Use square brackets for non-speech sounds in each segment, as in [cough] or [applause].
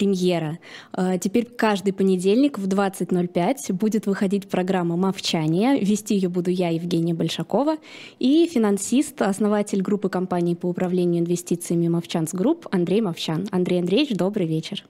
премьера. А, теперь каждый понедельник в 20.05 будет выходить программа «Мовчание». Вести ее буду я, Евгения Большакова, и финансист, основатель группы компаний по управлению инвестициями «Movchan's Group» Андрей Мовчан. Андрей Андреевич, добрый вечер.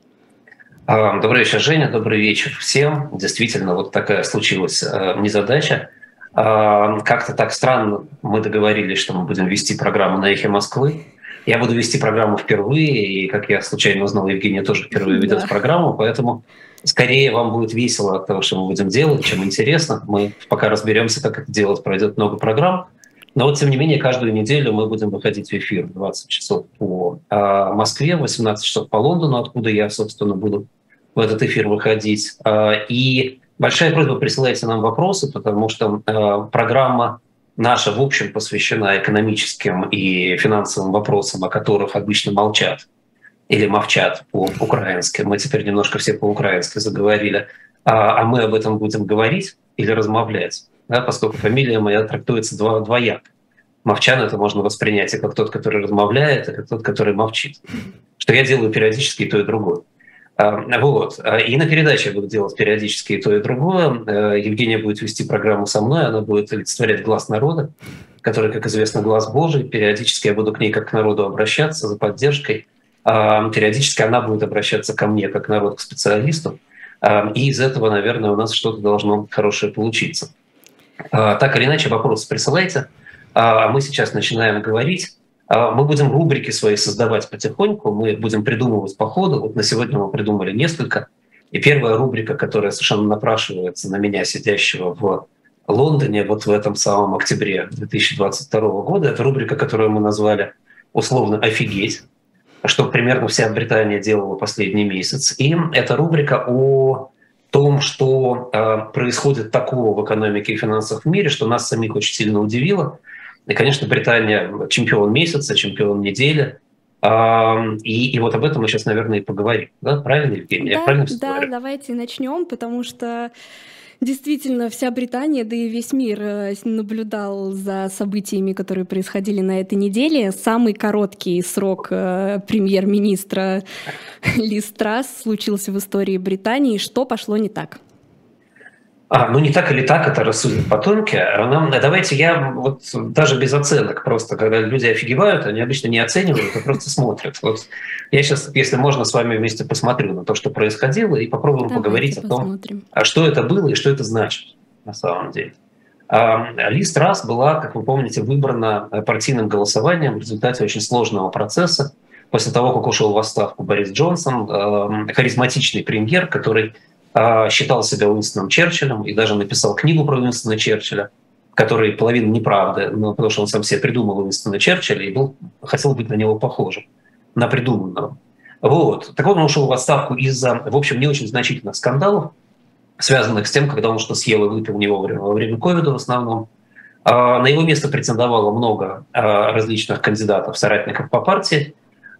А, добрый вечер, Женя, добрый вечер всем. Действительно, вот такая случилась э, незадача. А, как-то так странно мы договорились, что мы будем вести программу на «Эхе Москвы», я буду вести программу впервые, и, как я случайно узнал, Евгения тоже впервые ведет да. программу, поэтому скорее вам будет весело от того, что мы будем делать, чем интересно. Мы пока разберемся, как это делать, пройдет много программ. Но вот, тем не менее, каждую неделю мы будем выходить в эфир 20 часов по а, Москве, 18 часов по Лондону, откуда я, собственно, буду в этот эфир выходить. А, и большая просьба присылайте нам вопросы, потому что а, программа наша, в общем, посвящена экономическим и финансовым вопросам, о которых обычно молчат или мовчат по-украински. Мы теперь немножко все по-украински заговорили. А, а мы об этом будем говорить или размовлять, да, поскольку фамилия моя трактуется дво, двояко. Мовчан это можно воспринять и как тот, который размовляет, и как тот, который мовчит. Что я делаю периодически и то, и другое. Вот. И на передаче я буду делать периодически и то, и другое. Э, Евгения будет вести программу со мной, она будет олицетворять глаз народа, который, как известно, глаз Божий. Периодически я буду к ней как к народу обращаться за поддержкой. Периодически она будет обращаться ко мне как народ, к специалисту. И из этого, наверное, у нас что-то должно хорошее получиться. Так или иначе, вопросы присылайте. А мы сейчас начинаем говорить. А, мы будем рубрики свои создавать потихоньку, мы будем придумывать по ходу. Вот на сегодня мы придумали несколько. И первая рубрика, которая совершенно напрашивается на меня, сидящего в Лондоне вот в этом самом октябре 2022 года, это рубрика, которую мы назвали условно «Офигеть», что примерно вся Британия делала последний месяц. И это рубрика о том, что э, происходит такого в экономике и финансах в мире, что нас самих очень сильно удивило – и, конечно, Британия чемпион месяца, чемпион недели. И, и вот об этом мы сейчас, наверное, и поговорим. Да? Правильно, Евгения? Да, Я правильно да говорю? давайте начнем, потому что Действительно, вся Британия, да и весь мир э, наблюдал за событиями, которые происходили на этой неделе. Самый короткий срок э, премьер-министра Ли Страс случился в истории Британии. Что пошло не так? А, ну не так или так это рассудят потомки. А нам, давайте я вот даже без оценок просто, когда люди офигевают, они обычно не оценивают, а просто смотрят. Вот я сейчас, если можно, с вами вместе посмотрю на то, что происходило, и попробуем давайте поговорить о том, а что это было и что это значит на самом деле. А, Ли Страс была, как вы помните, выбрана партийным голосованием в результате очень сложного процесса. После того, как ушел в отставку Борис Джонсон, харизматичный премьер, который а, считал себя Уинстоном Черчиллем и даже написал книгу про Уинстона Черчилля, который половина неправды, но потому что он сам себе придумал Уинстона Черчилля и был, хотел быть на него похожим, на придуманного. Вот. Так вот, он ушел в отставку из-за, в общем, не очень значительных скандалов, связанных с тем, когда он что съел и выпил не вовремя, во время ковида в основном. А, на его место претендовало много а, различных кандидатов, соратников по партии,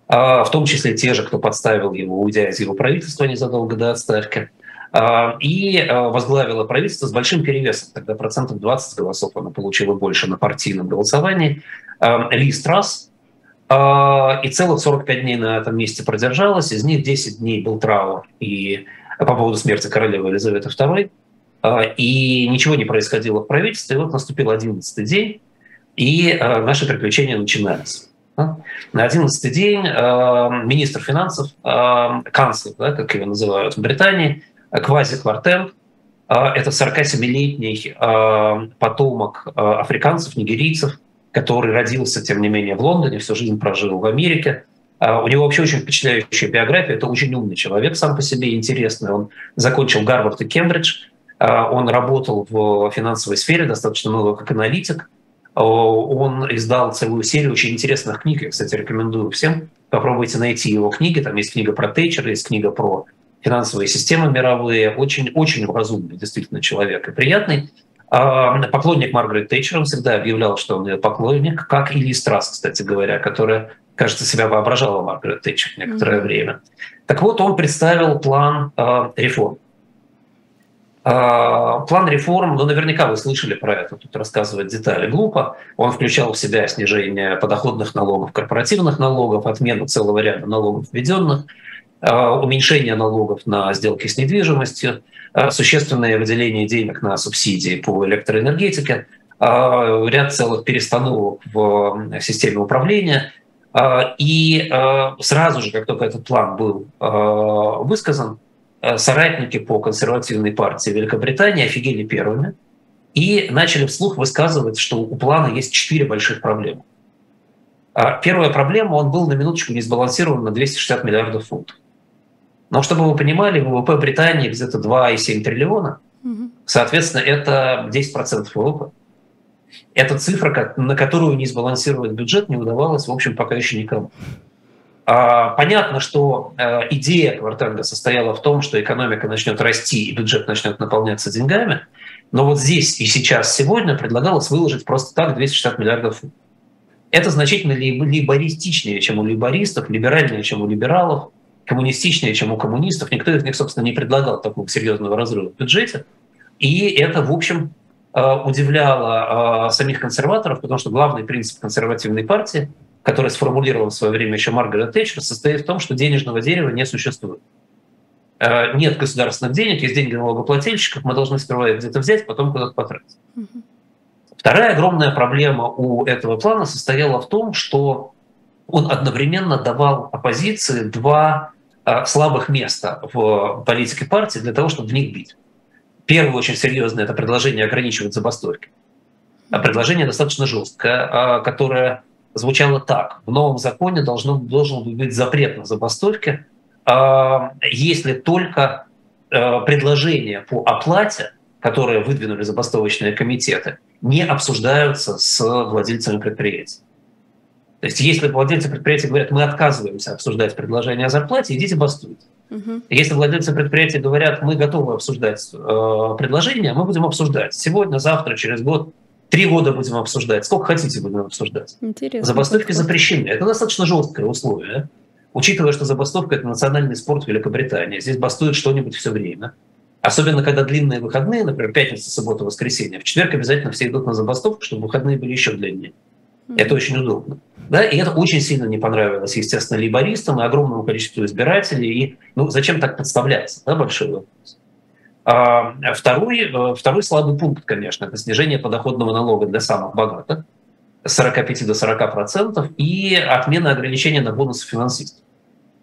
в том числе те же, кто подставил его, уйдя из его правительства незадолго до отставки. А, и а, возглавила правительство с большим перевесом. Тогда процентов 20 голосов она получила больше на партийном голосовании. А, Ли Страс, и целых 45 дней на этом месте продержалась. Из них 10 дней был траур и по поводу смерти королевы Елизаветы II. И ничего не происходило в правительстве. И вот наступил 11 день, и наши приключения начинаются. На 11 день министр финансов, канцлер, да, как его называют в Британии, квази-квартет. А, это 47-летний а, потомок а, африканцев, нигерийцев, который родился, тем не менее, в Лондоне, всю жизнь прожил в Америке. У него вообще очень впечатляющая биография. Это очень умный человек сам по себе, интересный. Он закончил Гарвард и Кембридж. Он работал в финансовой сфере достаточно много как аналитик. Он издал целую серию очень интересных книг. Я, кстати, рекомендую всем. Попробуйте найти его книги. Там есть книга про Тейчера, есть книга про финансовые системы мировые, очень-очень разумный действительно человек и приятный. А, поклонник Маргарет Тэтчер, он всегда объявлял, что он ее поклонник, как и Ли Страс, кстати говоря, которая, кажется, себя воображала Маргарет Тэтчер некоторое mm-hmm. время. Так вот, он представил план э, реформ. Э, план реформ, ну, наверняка вы слышали про это, тут рассказывать детали глупо. Он включал в себя снижение подоходных налогов, корпоративных налогов, отмену целого ряда налогов введенных, уменьшение налогов на сделки с недвижимостью, существенное выделение денег на субсидии по электроэнергетике, ряд целых перестановок в системе управления. И сразу же, как только этот план был высказан, соратники по консервативной партии Великобритании офигели первыми и начали вслух высказывать, что у плана есть четыре больших проблемы. Первая проблема, он был на минуточку не сбалансирован на 260 миллиардов фунтов. Но чтобы вы понимали, ВВП Британии где-то 2,7 триллиона, соответственно, это 10% ВВП. Это цифра, на которую не сбалансировать бюджет не удавалось, в общем, пока еще никому. Понятно, что э, идея Квартенга состояла в том, что экономика начнет расти и бюджет начнет наполняться деньгами, но вот здесь и сейчас, сегодня предлагалось выложить просто так 260 миллиардов. Это значительно либористичнее, чем у либористов, либеральнее, чем у либералов, коммунистичнее, чем у коммунистов. Никто из них, собственно, не предлагал такого серьезного разрыва в бюджете. И это, в общем, э, удивляло э, самих консерваторов, потому что главный принцип консервативной партии, который сформулировал в свое время еще Маргарет Тэтчер, состоит в том, что денежного дерева не существует. Э, нет государственных денег, есть деньги налогоплательщиков, мы должны сперва их где-то взять, потом куда-то потратить. Вторая огромная проблема у этого плана состояла в том, что он одновременно давал оппозиции два слабых места в политике партии для того, чтобы в них бить. Первое очень серьезное – это предложение ограничивать забастовки. А предложение достаточно жесткое, а, которое звучало так. В новом законе должно, должен быть запрет на забастовки, а, если только э, предложения по оплате, которые выдвинули забастовочные комитеты, не обсуждаются с владельцами предприятий. То есть если владельцы предприятия говорят, мы отказываемся обсуждать предложение о зарплате, идите бастуйте. Угу. Если владельцы предприятия говорят, мы готовы обсуждать э, предложение, мы будем обсуждать. Сегодня, завтра, через год, три года будем обсуждать. Сколько хотите будем обсуждать. Интересно. Забастовки запрещены. Это достаточно жесткое условие. Учитывая, что забастовка – это национальный спорт Великобритании. Здесь бастует что-нибудь все время. Особенно, когда длинные выходные, например, пятница, суббота, воскресенье. В четверг обязательно все идут на забастовку, чтобы выходные были еще длиннее. Это очень удобно. Да, и это очень сильно не понравилось, естественно, либористам и огромному количеству избирателей. И ну, зачем так подставляться? Да, большой вопрос. А, второй, э, второй слабый пункт, конечно, это снижение подоходного налога для самых богатых с 45 до 40 процентов и отмена ограничения на бонусы финансистов.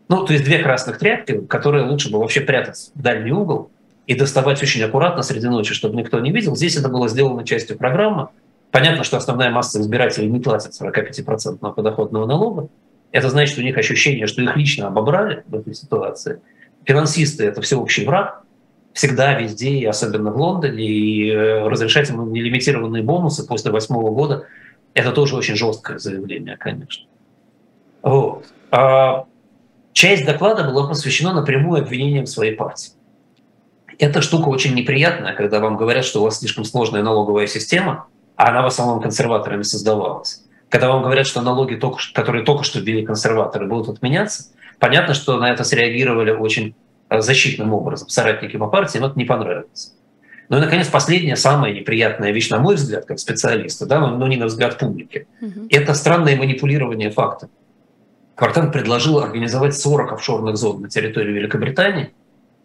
Ну, то есть две красных тряпки, которые лучше бы вообще прятать в дальний угол и доставать очень аккуратно среди ночи, чтобы никто не видел. Здесь это было сделано частью программы. Понятно, что основная масса избирателей не платит 45% подоходного налога. Это значит, что у них ощущение, что их лично обобрали в этой ситуации. Финансисты – это всеобщий враг, всегда, везде, и особенно в Лондоне, и э, разрешать им нелимитированные бонусы после восьмого года – это тоже очень жесткое заявление, конечно. Вот. А часть доклада была посвящена напрямую обвинениям своей партии. Эта штука очень неприятная, когда вам говорят, что у вас слишком сложная налоговая система – а она в основном консерваторами создавалась. Когда вам говорят, что налоги, только, которые только что ввели консерваторы, будут отменяться, понятно, что на это среагировали очень э, защитным образом соратники по партии, но это не понравилось. Ну и, наконец, последняя, самая неприятная вещь, на мой взгляд, как специалиста, да, но не на взгляд публики, угу. это странное манипулирование фактами. Квартан предложил организовать 40 офшорных зон на территории Великобритании,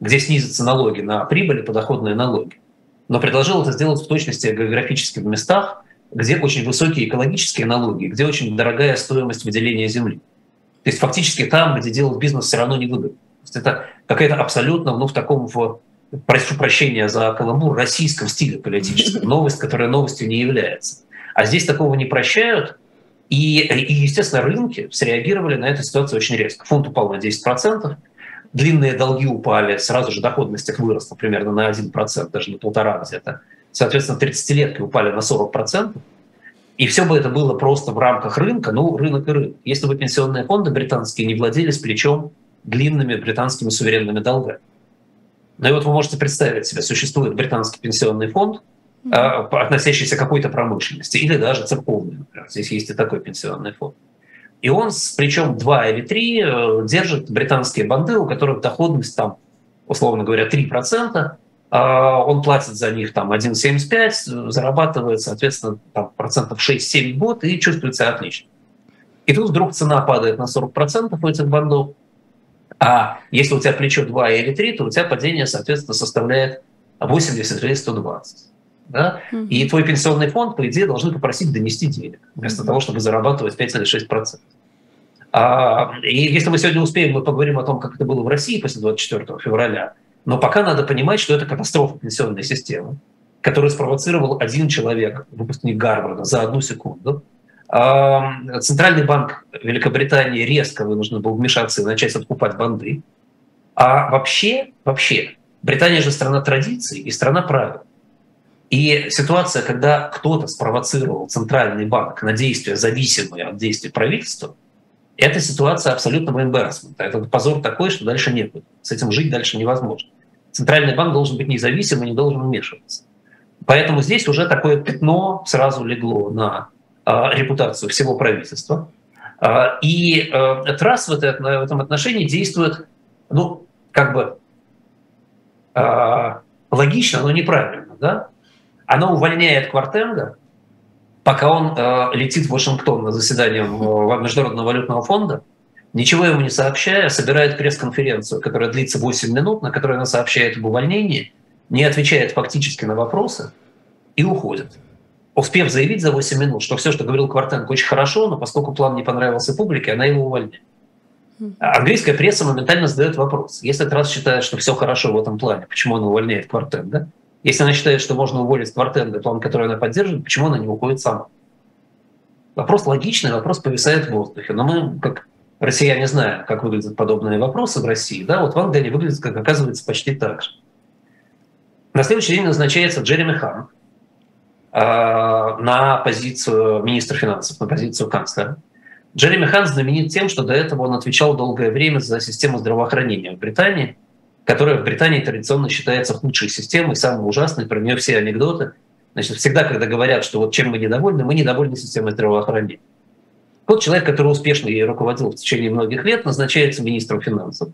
где снизятся налоги на прибыль и подоходные налоги но предложил это сделать в точности географически в местах, где очень высокие экологические налоги, где очень дорогая стоимость выделения земли. То есть фактически там, где делать бизнес, все равно не выгодно. То есть это какая-то абсолютно, ну, в таком, в, прошу прощения за каламбур, российском стиле политическом. Новость, которая новостью не является. А здесь такого не прощают. И, и естественно, рынки среагировали на эту ситуацию очень резко. Фунт упал на 10%, длинные долги упали, сразу же доходность их выросла примерно на 1%, даже на полтора где-то. Соответственно, 30-летки упали на 40%. И все бы это было просто в рамках рынка, ну, рынок и рынок. Если бы пенсионные фонды британские не владели с плечом длинными британскими суверенными долгами. Ну и вот вы можете представить себе, существует британский пенсионный фонд, mm-hmm. относящийся к какой-то промышленности, или даже церковный, например. Здесь есть и такой пенсионный фонд. И он, причем два или три, э, держит британские банды, у которых доходность там, условно говоря, 3%, а он платит за них там 1,75, зарабатывает, соответственно, там, процентов 6-7 в год и чувствует себя отлично. И тут вдруг цена падает на 40% у этих бандов, А если у тебя плечо 2 или 3, то у тебя падение, соответственно, составляет 80 или 120. Да? И твой пенсионный фонд, по идее, должны попросить донести денег, вместо того, чтобы зарабатывать 5 или 6 процентов. А, и если мы сегодня успеем, мы поговорим о том, как это было в России после 24 февраля. Но пока надо понимать, что это катастрофа пенсионной системы, которую спровоцировал один человек, выпускник Гарварда, за одну секунду. А, Центральный банк Великобритании резко вынужден был вмешаться и начать откупать банды. А вообще, вообще, Британия же страна традиций и страна правил. И ситуация, когда кто-то спровоцировал Центральный банк на действия, зависимые от действий правительства, эта ситуация абсолютного embarrassment. Это позор такой, что дальше некуда. С этим жить дальше невозможно. Центральный банк должен быть независим и не должен вмешиваться. Поэтому здесь уже такое пятно сразу легло на э, репутацию всего правительства. Э, и э, Трасс в, это, в этом отношении действует, ну, как бы э, логично, но неправильно. Да? Она увольняет Квартенга, пока он э, летит в Вашингтон на заседание Международного валютного фонда, ничего ему не сообщая, собирает пресс-конференцию, которая длится 8 минут, на которой она сообщает об увольнении, не отвечает фактически на вопросы и уходит. Успев заявить за 8 минут, что все, что говорил Квартенко, очень хорошо, но поскольку план не понравился публике, она его увольняет. Английская пресса моментально задает вопрос. Если этот раз считает, что все хорошо в этом плане, почему она увольняет Квартенко? Если она считает, что можно уволить Квартенго, план, который она поддерживает, почему она не уходит сама? Вопрос логичный, вопрос повисает в воздухе. Но мы, как россияне, знаем, как выглядят подобные вопросы в России. Да? Вот в Англии они выглядят, как оказывается, почти так же. На следующий день назначается Джереми Хан э, на позицию министра финансов, на позицию канцлера. Джереми Хан знаменит тем, что до этого он отвечал долгое время за систему здравоохранения в Британии – которая в Британии традиционно считается худшей системой, самой ужасной, про нее все анекдоты. Значит, всегда, когда говорят, что вот чем мы недовольны, мы недовольны системой здравоохранения. Вот человек, который успешно ей руководил в течение многих лет, назначается министром финансов.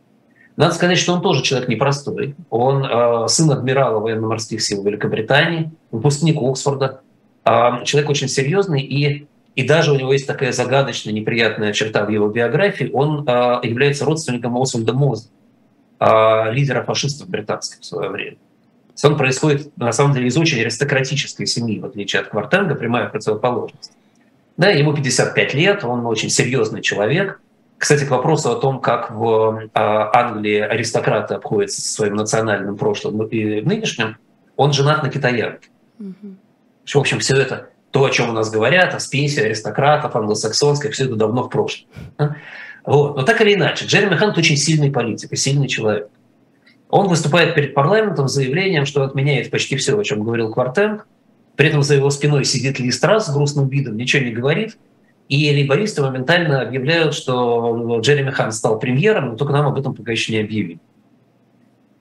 Надо сказать, что он тоже человек непростой. Он э, сын адмирала военно-морских сил Великобритании, выпускник Оксфорда, э, человек очень серьезный, и, и даже у него есть такая загадочная, неприятная черта в его биографии. Он э, является родственником Освальда Моза, э, лидера фашистов британских в свое время. Он происходит, на самом деле, из очень аристократической семьи, в отличие от Квартенга, прямая противоположность. Да, ему 55 лет, он очень серьезный человек. Кстати, к вопросу о том, как в э, Англии аристократы обходятся со своим национальным прошлым и нынешним, он женат на китаянке. Угу. В общем, все это, то, о чем у нас говорят, о спеси аристократов, англосаксонской, все это давно в прошлом. Вот. Но так или иначе, Джереми Хант очень сильный политик и сильный человек. Он выступает перед парламентом с заявлением, что отменяет почти все, о чем говорил Квартенг. При этом за его спиной сидит Ли Страс с грустным видом, ничего не говорит. И лейбористы моментально объявляют, что Джереми Хан стал премьером, но только нам об этом пока еще не объявили.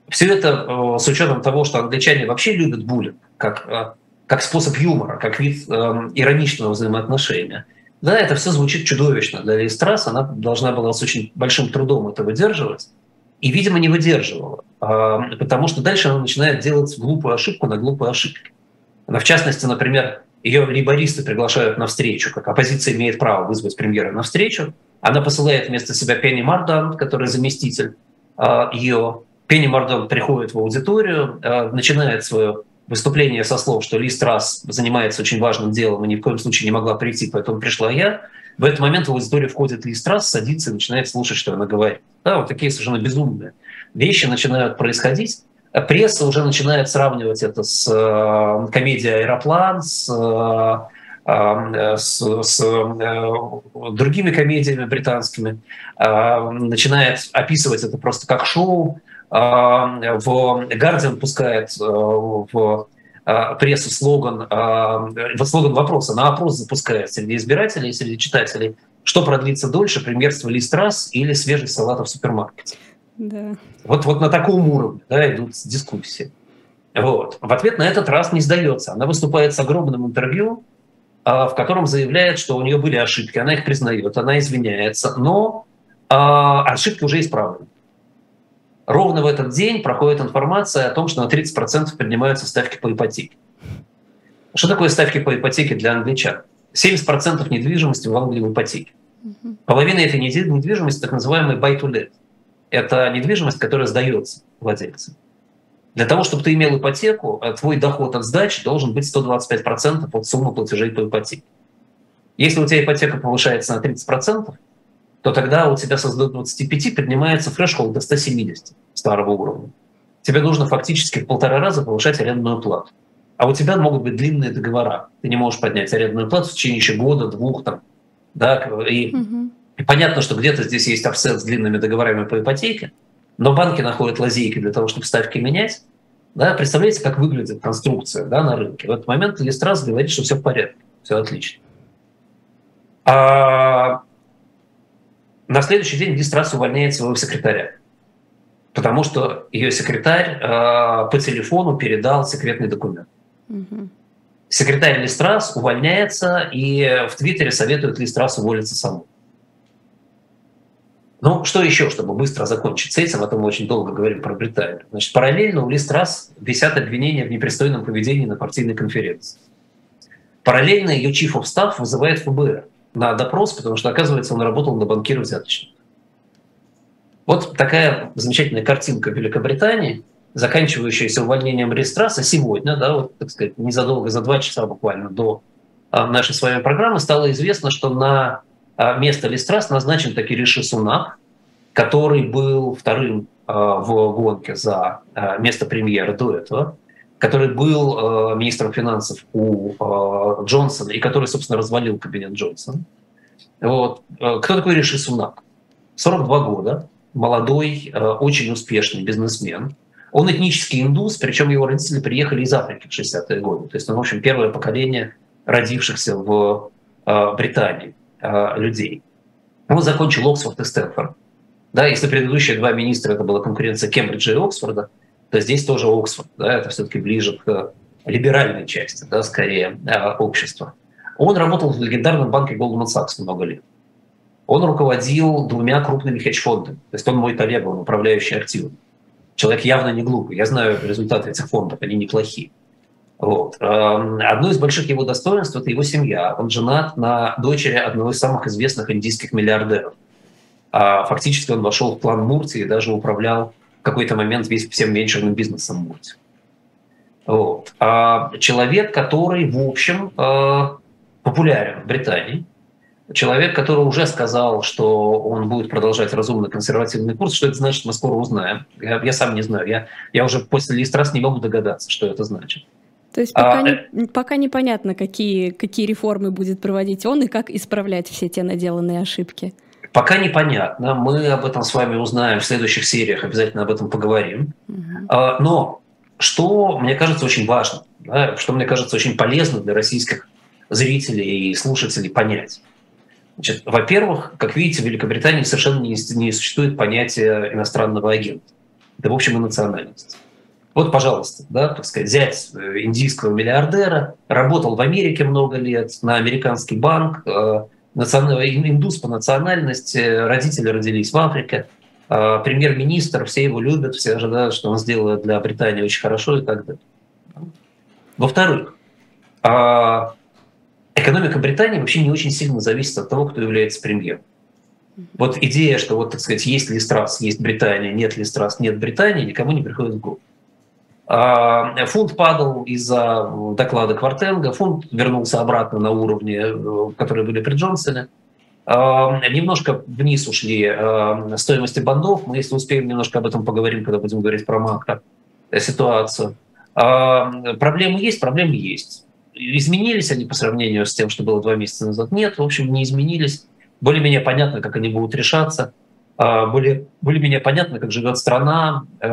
Все это э, с учетом того, что англичане вообще любят буллинг как, э, как способ юмора, как вид э, ироничного взаимоотношения – да, это все звучит чудовищно для Листрас. Она должна была с очень большим трудом это выдерживать. И, видимо, не выдерживала. А, потому что дальше она начинает делать глупую ошибку на глупую ошибку. Она, в частности, например, ее лейбористы приглашают на встречу, как оппозиция имеет право вызвать премьера на встречу. Она посылает вместо себя Пенни Мардан, который заместитель а, ее. Пенни Мардан приходит в аудиторию, а, начинает свое выступление со слов, что Ли Страс занимается очень важным делом и ни в коем случае не могла прийти, поэтому пришла я. В этот момент в аудиторию входит Ли Страс, садится и начинает слушать, что она говорит. Да, вот такие совершенно безумные вещи начинают происходить. А пресса уже начинает сравнивать это с э, комедией «Аэроплан», с, э, э с, с э, другими комедиями британскими, э, начинает описывать это просто как шоу, а, в Гардиан пускает э, в а, прессу слоган, а, слоган вопроса, на опрос запускает среди избирателей, среди читателей, что продлится дольше, премьерство Ли Страс или свежий салат в супермаркете. Да. Вот, вот на таком уровне да, идут дискуссии. Вот. В ответ на этот раз не сдается. Она выступает с огромным интервью, в котором заявляет, что у нее были ошибки, она их признает, она извиняется, но ошибки уже исправлены. Ровно в этот день проходит информация о том, что на 30% поднимаются ставки по ипотеке. Что такое ставки по ипотеке для англичан? 70% недвижимости в Англии в ипотеке. Половина этой недвижимости так называемый buy to let. это недвижимость, которая сдается владельцам. Для того, чтобы ты имел ипотеку, э, твой доход от сдачи должен быть 125% от суммы платежей по ипотеке. Если у тебя ипотека повышается на 30%, то тогда у тебя со 125 поднимается фрешхолд до 170 старого уровня. Тебе нужно фактически в полтора раза повышать арендную плату. А у тебя могут быть длинные договора. Ты не можешь поднять арендную плату в течение еще года, двух там. Да, и, угу. и понятно, что где-то здесь есть офсет с длинными договорами по ипотеке, но банки находят лазейки для того, чтобы ставки менять. Да, представляете, как выглядит конструкция да, на рынке. В этот момент Листрас говорит, что все в порядке, все отлично. А на следующий день Листрас увольняет своего секретаря, потому что ее секретарь э, по телефону передал секретный документ. Угу. Секретарь Листрас увольняется, и в Твиттере советует Листрас уволиться самому. Ну, что еще, чтобы быстро закончить с этим, а то мы очень долго говорим про Британию. Значит, параллельно у Листрас висят обвинения в непристойном поведении на партийной конференции. Параллельно ее chief of staff вызывает ФБР на допрос, потому что, оказывается, он работал на банкира взяточника. Вот такая замечательная картинка Великобритании, заканчивающаяся увольнением Рестраса сегодня, да, вот, так сказать, незадолго, за два часа буквально до а, нашей с вами программы, стало известно, что на а, место Листрас назначен таки Риши Сунак, который был вторым а, в гонке за место премьера до этого, который был министром финансов у Джонсона и который, собственно, развалил кабинет Джонсона. Вот. Кто такой Риши Сунак? 42 года, молодой, очень успешный бизнесмен. Он этнический индус, причем его родители приехали из Африки в 60-е годы. То есть он, в общем, первое поколение родившихся в Британии. Э, людей. Он закончил Оксфорд и Стэнфорд. Да, если предыдущие два министра это была конкуренция Кембриджа и Оксфорда, то здесь тоже Оксфорд. Да, это все-таки ближе к либеральной части, да, скорее, э, общества. Он работал в легендарном банке Goldman Sachs много лет. Он руководил двумя крупными хедж-фондами. То есть он мой коллега, он управляющий активами. Человек явно не глупый. Я знаю результаты этих фондов, они неплохие. Вот. Эм, одно из больших его достоинств – это его семья. Он женат на дочери одного из самых известных индийских миллиардеров. А фактически он вошел в план Мурти и даже управлял какой-то момент весь всем венчурным бизнесом Мурти. Вот. А человек, который, в общем, э, популярен в Британии, человек, который уже сказал, что он будет продолжать разумный консервативный курс, что это значит, мы скоро узнаем. Я, я сам не знаю. Я, я уже после Листрас не могу догадаться, что это значит. То есть пока, а, не, э, пока непонятно, какие, какие реформы будет проводить он и как исправлять все те наделанные ошибки. Пока непонятно. Мы об этом с вами узнаем в следующих сериях, обязательно об этом поговорим. Угу. Но что мне кажется очень важно, да, что мне кажется очень полезно для российских зрителей и слушателей понять. Значит, во-первых, как видите, в Великобритании совершенно не, не существует понятия иностранного агента. Это, в общем, и национальность. Вот, пожалуйста, да, так сказать, взять э, индийского миллиардера, работал в Америке много лет, на американский банк, э, индус по национальности, родители родились в Африке, э, премьер-министр, все его любят, все ожидают, что он сделает для Британии очень хорошо и так далее. Во-вторых, а, экономика Британии вообще не очень сильно зависит от того, кто является премьером. Вот идея, что вот, так сказать, есть ли страс, есть Британия, нет ли страс, нет Британии, никому не приходит в голову. А, фунт падал из-за доклада Квартенга, фунт вернулся обратно на уровни, э, которые были при Джонсоне. А, немножко вниз ушли э, стоимости бандов. Мы, если успеем, немножко об этом поговорим, когда будем говорить про макро ситуацию. А, проблемы есть, проблемы есть. Изменились они по сравнению с тем, что было два месяца назад? Нет, в общем, не изменились. Более-менее понятно, как они будут решаться. А, были более-менее понятно, как живет страна, э,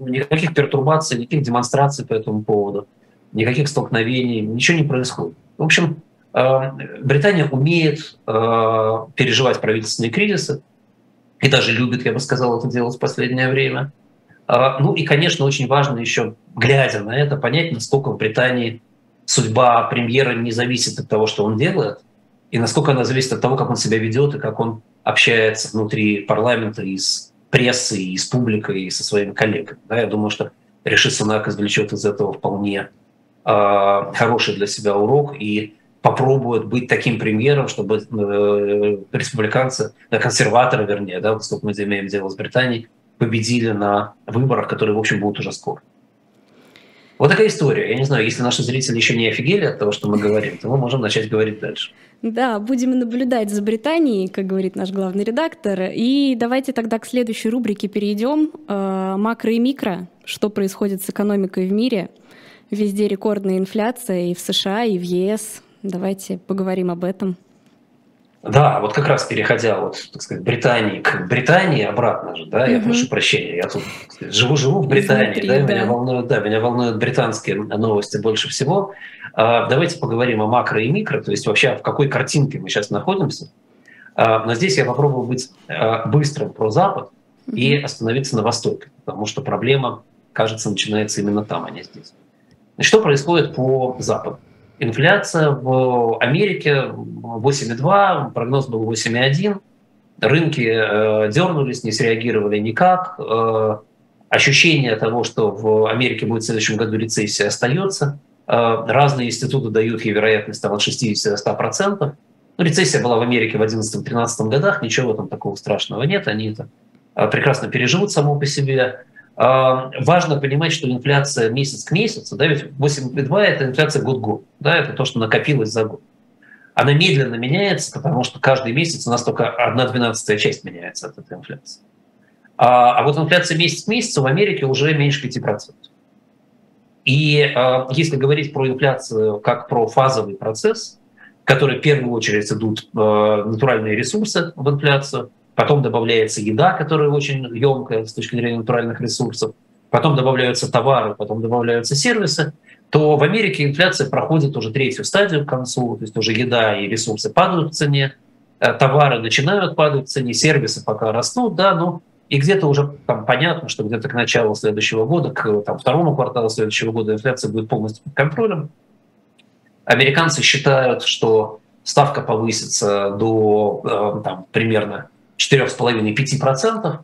никаких пертурбаций, никаких демонстраций по этому поводу, никаких столкновений, ничего не происходит. В общем, э, Британия умеет э, переживать правительственные кризисы и даже любит, я бы сказал, это делать в последнее время. Ну и, конечно, очень важно еще, глядя на это, понять, насколько в Британии судьба премьера не зависит от того, что он делает, и насколько она зависит от того, как он себя ведет и как он общается внутри парламента и с прессой, и и со своими коллегами. Да, я думаю, что Реши Сунак извлечет из этого вполне э, хороший для себя урок и попробуют быть таким премьером, чтобы э, республиканцы, э, консерваторы, вернее, да, поскольку мы имеем дело с Британией, победили на выборах, которые, в общем, будут уже скоро. Вот такая история. Я не знаю, если наши зрители еще не офигели от того, что мы говорим, то мы можем начать говорить дальше. Да, будем наблюдать за Британией, как говорит наш главный редактор. И давайте тогда к следующей рубрике перейдем. Э, макро и микро. Что происходит с экономикой в мире? Везде рекордная инфляция и в США, и в ЕС. Давайте поговорим об этом. Да, вот как раз переходя от, так сказать, Британии к Британии обратно же, да, я угу. прошу прощения, я тут живу-живу в Британии, Изнутри, да, да. Меня, волнуют, да, меня волнуют британские новости больше всего. А, давайте поговорим о макро и микро, то есть вообще в какой картинке мы сейчас находимся. А, но здесь я попробую быть а, быстрым про Запад угу. и остановиться на Востоке, потому что проблема, кажется, начинается именно там, а не здесь. Что происходит по Западу? Инфляция в Америке 8,2, прогноз был 8,1. Рынки э, дернулись, не среагировали никак. Э, ощущение того, что в Америке будет в следующем году рецессия, остается. Э, разные институты дают ей вероятность там, от 60 до 100%. Ну, рецессия была в Америке в 2011-2013 годах, ничего этом такого страшного нет. Они это э, прекрасно переживут само по себе. Важно понимать, что инфляция месяц к месяцу, да, ведь 8,2 – это инфляция год-год, да, это то, что накопилось за год. Она медленно меняется, потому что каждый месяц у нас только одна двенадцатая часть меняется от этой инфляции. А, а вот инфляция месяц к месяцу в Америке уже меньше 5%. И а, если говорить про инфляцию как про фазовый процесс, в который в первую очередь идут а, натуральные ресурсы в инфляцию – потом добавляется еда, которая очень емкая с точки зрения натуральных ресурсов, потом добавляются товары, потом добавляются сервисы, то в Америке инфляция проходит уже третью стадию к концу, то есть уже еда и ресурсы падают в цене, э, товары начинают падать в цене, сервисы пока растут, да, но и где-то уже там понятно, что где-то к началу следующего года, к там, второму кварталу следующего года инфляция будет полностью под контролем. Американцы считают, что ставка повысится до э, там, примерно 4,5-5%,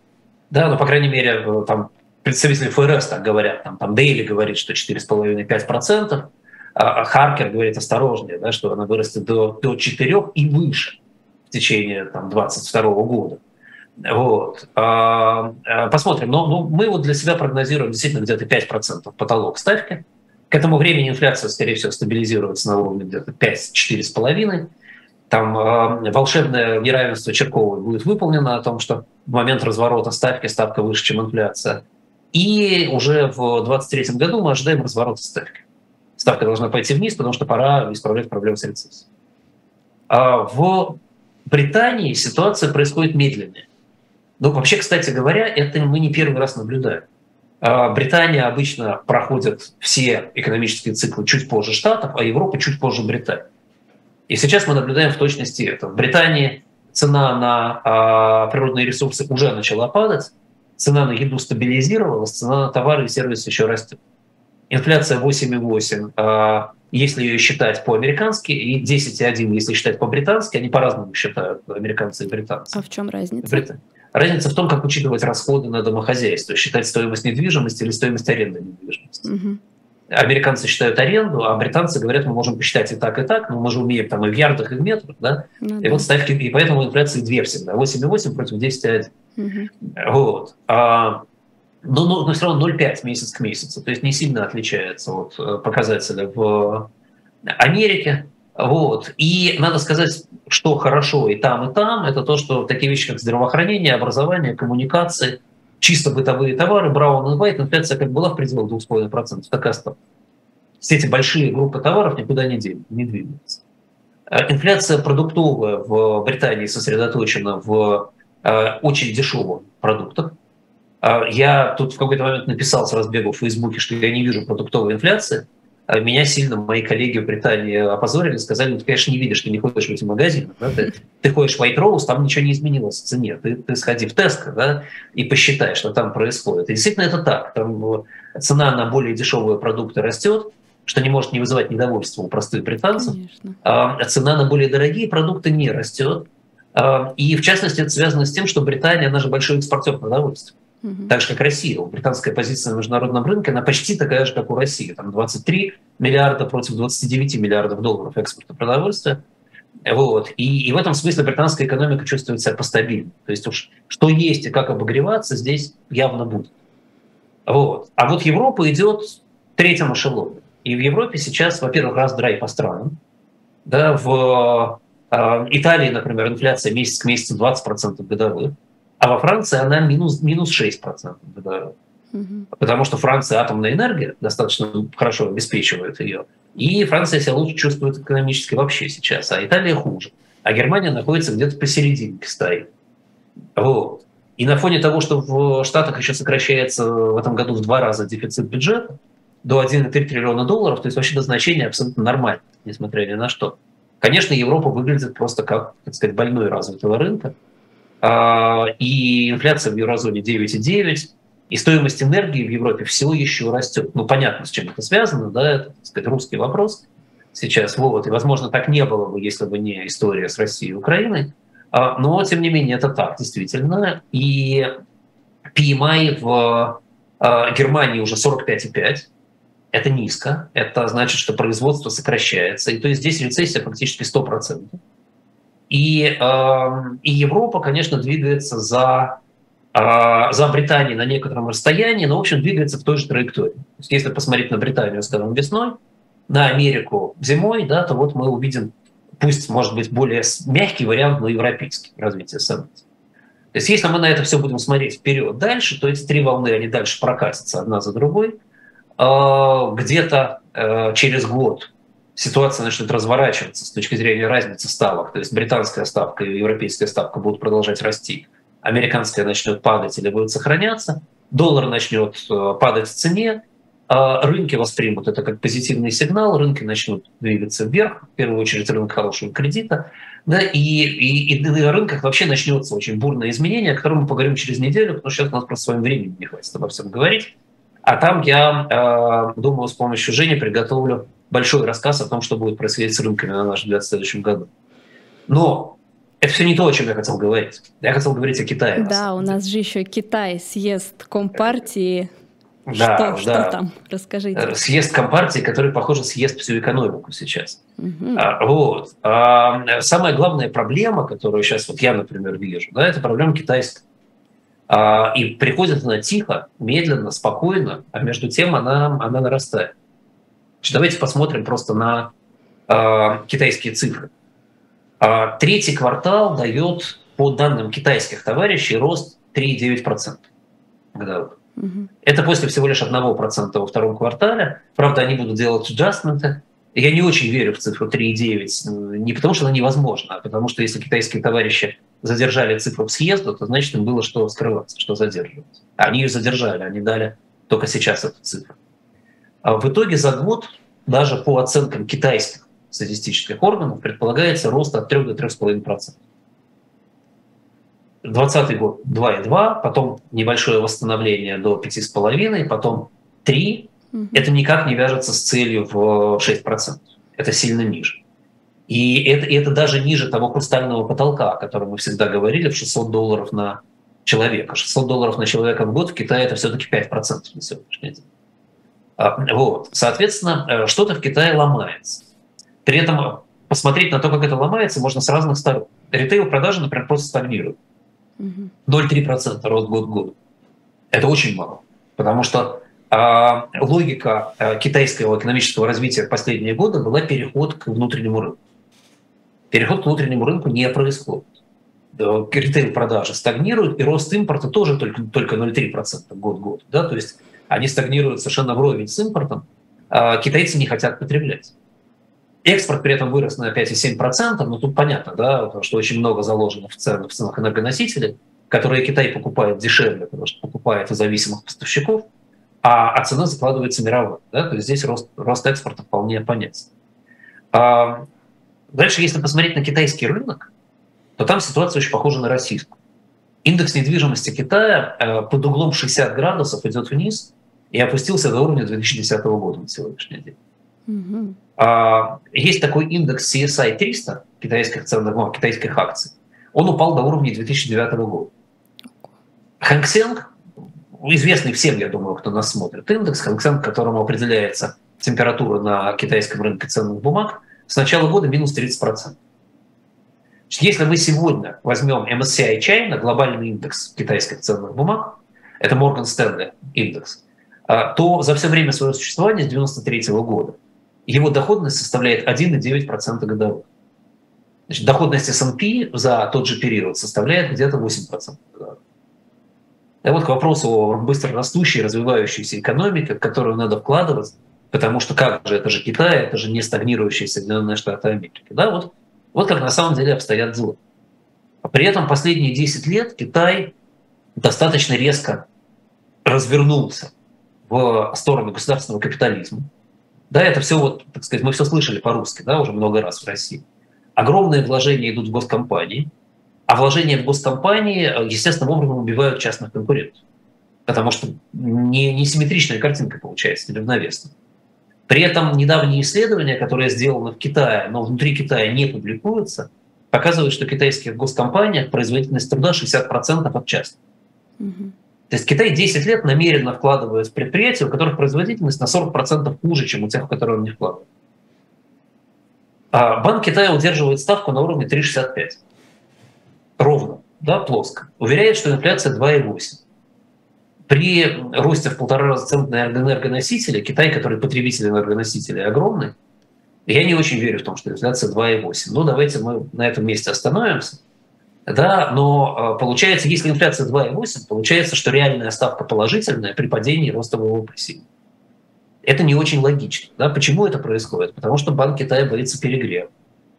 да, но, по крайней мере, э, там представители ФРС так говорят, там, там Дейли говорит, что 4,5-5%, а Харкер говорит осторожнее, да, что она вырастет до, до 4 и выше в течение там, 22 года. Вот. А, а, посмотрим. Но, но мы вот для себя прогнозируем действительно где-то 5% потолок ставки. К этому времени инфляция, скорее всего, стабилизируется на уровне где-то 5-4,5% там э, волшебное неравенство Черковой будет выполнено о том, что в момент разворота ставки ставка выше, чем инфляция. И уже в 2023 году мы ожидаем разворота ставки. Ставка должна пойти вниз, потому что пора исправлять проблемы с рецессией. А в Британии ситуация происходит медленнее. Ну, вообще, кстати говоря, это мы не первый раз наблюдаем. А Британия обычно проходит все экономические циклы чуть позже Штатов, а Европа чуть позже Британии. И сейчас мы наблюдаем в точности это. В Британии цена на а, природные ресурсы уже начала падать, цена на еду стабилизировалась, цена на товары и сервисы еще растет. Инфляция 8,8, а, если ее считать по-американски, и 10,1, если считать по-британски, они по-разному считают, американцы и британцы. А в чем разница? Брит... Разница в том, как учитывать расходы на домохозяйство, считать стоимость недвижимости или стоимость аренды недвижимости. Угу американцы считают аренду, а британцы говорят, мы можем посчитать и так, и так, но мы же умеем там и в ярдах, и в метрах, да? Ну, и да. вот ставки, и поэтому инфляции две всегда, 8,8 против 10,1. Угу. Вот. А, но, но, но все равно 0,5 месяц к месяцу, то есть не сильно отличается от э, показателя в Америке. Вот. И надо сказать, что хорошо и там, и там, это то, что такие вещи, как здравоохранение, образование, коммуникации – чисто бытовые товары, Браун и White, инфляция как была в пределах 2,5%, так и осталась. Все эти большие группы товаров никуда не, дел, не двигаются. Э, инфляция продуктовая в Британии сосредоточена в э, очень дешевых продуктах. Э, я тут в какой-то момент написал с разбегу в Фейсбуке, что я не вижу продуктовой инфляции – меня сильно мои коллеги в Британии опозорили, сказали, ну ты, конечно, не видишь, ты не ходишь в эти магазины. Да? Ты, ты ходишь в White Rose, там ничего не изменилось в цене. Ты, ты сходи в Tesco да, и посчитай, что там происходит. И действительно это так. Там э, цена на более дешевые продукты растет, что не может не вызывать недовольства у простых британцев. Конечно. А цена на более дорогие продукты не растет. А, и в частности это связано с тем, что Британия, она же большой экспортер продовольствия. Угу. Так же, как Россия. Британская позиция на международном рынке, она почти такая же, как у России. Там 23 миллиарда против 29 миллиардов долларов экспорта продовольствия. Вот. И, и в этом смысле британская экономика чувствует себя постабильно. То есть уж что есть и как обогреваться здесь явно будет. Вот. А вот Европа идет третьем эшелоне. И в Европе сейчас, во-первых, раздрай по странам. Да, в э, Италии, например, инфляция месяц к месяцу 20% годовых, а во Франции она минус, минус 6% годовых. Угу. Потому что Франция атомная энергия достаточно хорошо обеспечивает ее. И Франция себя лучше чувствует экономически вообще сейчас, а Италия хуже. А Германия находится где-то посередине стоит. Вот. И на фоне того, что в Штатах еще сокращается в этом году в два раза дефицит бюджета, до 1,3 триллиона долларов, то есть вообще до значения абсолютно нормально, несмотря ни на что. Конечно, Европа выглядит просто как, так сказать, больной развитого рынка. А, и инфляция в еврозоне 9,9, и стоимость энергии в Европе все еще растет. Ну, понятно, с чем это связано, да, это, так сказать, русский вопрос сейчас. Вот. И, возможно, так не было бы, если бы не история с Россией и Украиной. А, но, тем не менее, это так, действительно. И PMI в а, Германии уже 45,5. Это низко. Это значит, что производство сокращается. И то есть здесь рецессия практически 100%. И, и Европа, конечно, двигается за а, за Британией на некотором расстоянии, но, в общем, двигается в той же траектории. То есть, если посмотреть на Британию, скажем, весной, на Америку зимой, да, то вот мы увидим, пусть, может быть, более мягкий вариант, но европейский развитие событий. То есть, если мы на это все будем смотреть вперед дальше, то эти три волны, они дальше прокатятся одна за другой. А, где-то э, через год ситуация начнет разворачиваться с точки зрения разницы ставок. То есть британская ставка и европейская ставка будут продолжать расти. Американская начнет падать или будет сохраняться, доллар начнет э, падать в цене, а рынки воспримут это как позитивный сигнал, рынки начнут двигаться вверх, в первую очередь рынок хорошего кредита, да, и, и, и на рынках вообще начнется очень бурное изменение, о котором мы поговорим через неделю, потому что сейчас у нас просто своим временем не хватит обо всем говорить. А там я, э, думаю, с помощью Жени приготовлю большой рассказ о том, что будет происходить с рынками, на наш взгляд, в следующем году. Но это все не то, о чем я хотел говорить. Я хотел говорить о Китае. Да, у нас же еще Китай съезд Компартии. Да, что, да. что там? Расскажите. Э, съезд Компартии, который, похоже, съест всю экономику сейчас. Угу. А, вот. А, самая главная проблема, которую сейчас вот я, например, вижу, да, это проблема китайская. А, и приходит она тихо, медленно, спокойно, а между тем она, она нарастает. Значит, давайте посмотрим просто на а, китайские цифры. А третий квартал дает, по данным китайских товарищей, рост 3,9% годовых. Угу. Это после всего лишь 1% во втором квартале. Правда, они будут делать аджастменты. Я не очень верю в цифру 3,9, не потому что она невозможна, а потому что если китайские товарищи задержали цифру к съезду, то значит им было что скрываться, что задерживать. Они ее задержали, они дали только сейчас эту цифру. А в итоге за год, даже по оценкам китайских статистических органов предполагается рост от 3 до 3,5%. 2020 год 2,2, потом небольшое восстановление до 5,5, потом 3. Угу. Это никак не вяжется с целью в 6%. Это сильно ниже. И это, и это даже ниже того хрустального потолка, о котором мы всегда говорили, в 600 долларов на человека. 600 долларов на человека в год в Китае это все-таки 5% на сегодняшний день. А, вот. Соответственно, э, что-то в Китае ломается. При этом посмотреть на то, как это ломается, можно с разных сторон. Ритейл-продажи, например, просто стагнируют. 0,3% рост год к году. Это очень мало. Потому что э, логика э, китайского экономического развития в последние годы была переход к внутреннему рынку. Переход к внутреннему рынку не происходит. Ритейл-продажи стагнируют, и рост импорта тоже только, только 0,3% год к году. Да? То есть они стагнируют совершенно вровень с импортом. А китайцы не хотят потреблять. Экспорт при этом вырос на 5,7%, но тут понятно, да, что очень много заложено в ценах, в ценах энергоносителей, которые Китай покупает дешевле, потому что покупает у зависимых поставщиков, а, а цена закладывается мировой. Да, то есть здесь рост, рост экспорта вполне понятен. А, дальше, если посмотреть на китайский рынок, то там ситуация очень похожа на российскую. Индекс недвижимости Китая э, под углом 60 градусов идет вниз и опустился до уровня 2010 года на сегодняшний день. Угу. Есть такой индекс CSI 300 китайских ценных бумаг, китайских акций. Он упал до уровня 2009 года. Хэнк Сенг, известный всем, я думаю, кто нас смотрит, индекс, к которому определяется температура на китайском рынке ценных бумаг, с начала года минус 30%. Если мы сегодня возьмем MSCI China, глобальный индекс китайских ценных бумаг, это Morgan Stanley индекс, то за все время своего существования с 1993 года его доходность составляет 1,9% годовых. Значит, доходность S&P за тот же период составляет где-то 8% годовых. И вот к вопросу о быстро растущей, развивающейся экономике, в которую надо вкладываться, потому что как же, это же Китай, это же не стагнирующие Соединенные Штаты Америки. Да, вот, вот как на самом деле обстоят дела. А при этом последние 10 лет Китай достаточно резко развернулся в сторону государственного капитализма. Да, это все вот, так сказать, мы все слышали по-русски, да, уже много раз в России. Огромные вложения идут в госкомпании, а вложения в госкомпании э, естественным образом убивают частных конкурентов. Потому что не, симметричная картинка получается, неравновесная. При этом недавние исследования, которые сделаны в Китае, но внутри Китая не публикуются, показывают, что в китайских госкомпаниях производительность труда 60% от частных. Угу. То есть Китай 10 лет намеренно вкладывает в предприятия, у которых производительность на 40% хуже, чем у тех, в которые он не вкладывает. А Банк Китая удерживает ставку на уровне 3,65. Ровно, да, плоско. Уверяет, что инфляция 2,8. При росте в полтора раза цен на энергоносители, Китай, который потребитель энергоносителей, огромный, я не очень верю в том, что инфляция 2,8. Ну, давайте мы на этом месте остановимся – да, но э, получается, если инфляция 2,8, получается, что реальная ставка положительная при падении роста ВВП сильно. Это не очень логично. Да? Почему это происходит? Потому что Банк Китая боится перегрева.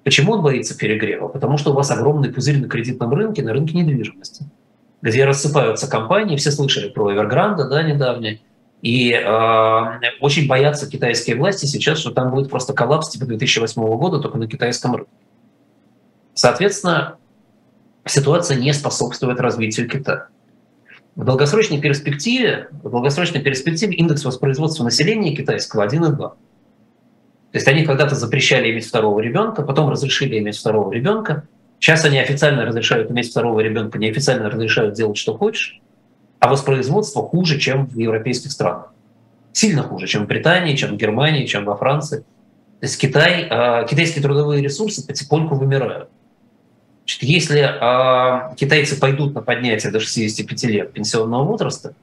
Почему он боится перегрева? Потому что у вас огромный пузырь на кредитном рынке, на рынке недвижимости, где рассыпаются компании, все слышали про Эвергранда, да, недавний, и э, очень боятся китайские власти сейчас, что там будет просто коллапс типа 2008 года только на китайском рынке. Соответственно, ситуация не способствует развитию Китая. В долгосрочной перспективе, в долгосрочной перспективе индекс воспроизводства населения китайского 1,2. То есть они когда-то запрещали иметь второго ребенка, потом разрешили иметь второго ребенка. Сейчас они официально разрешают иметь второго ребенка, неофициально разрешают делать, что хочешь. А воспроизводство хуже, чем в европейских странах. Сильно хуже, чем в Британии, чем в Германии, чем во Франции. То есть Китай, э, китайские трудовые ресурсы потихоньку вымирают. Значит, если э, китайцы пойдут на поднятие до 65 лет пенсионного возраста,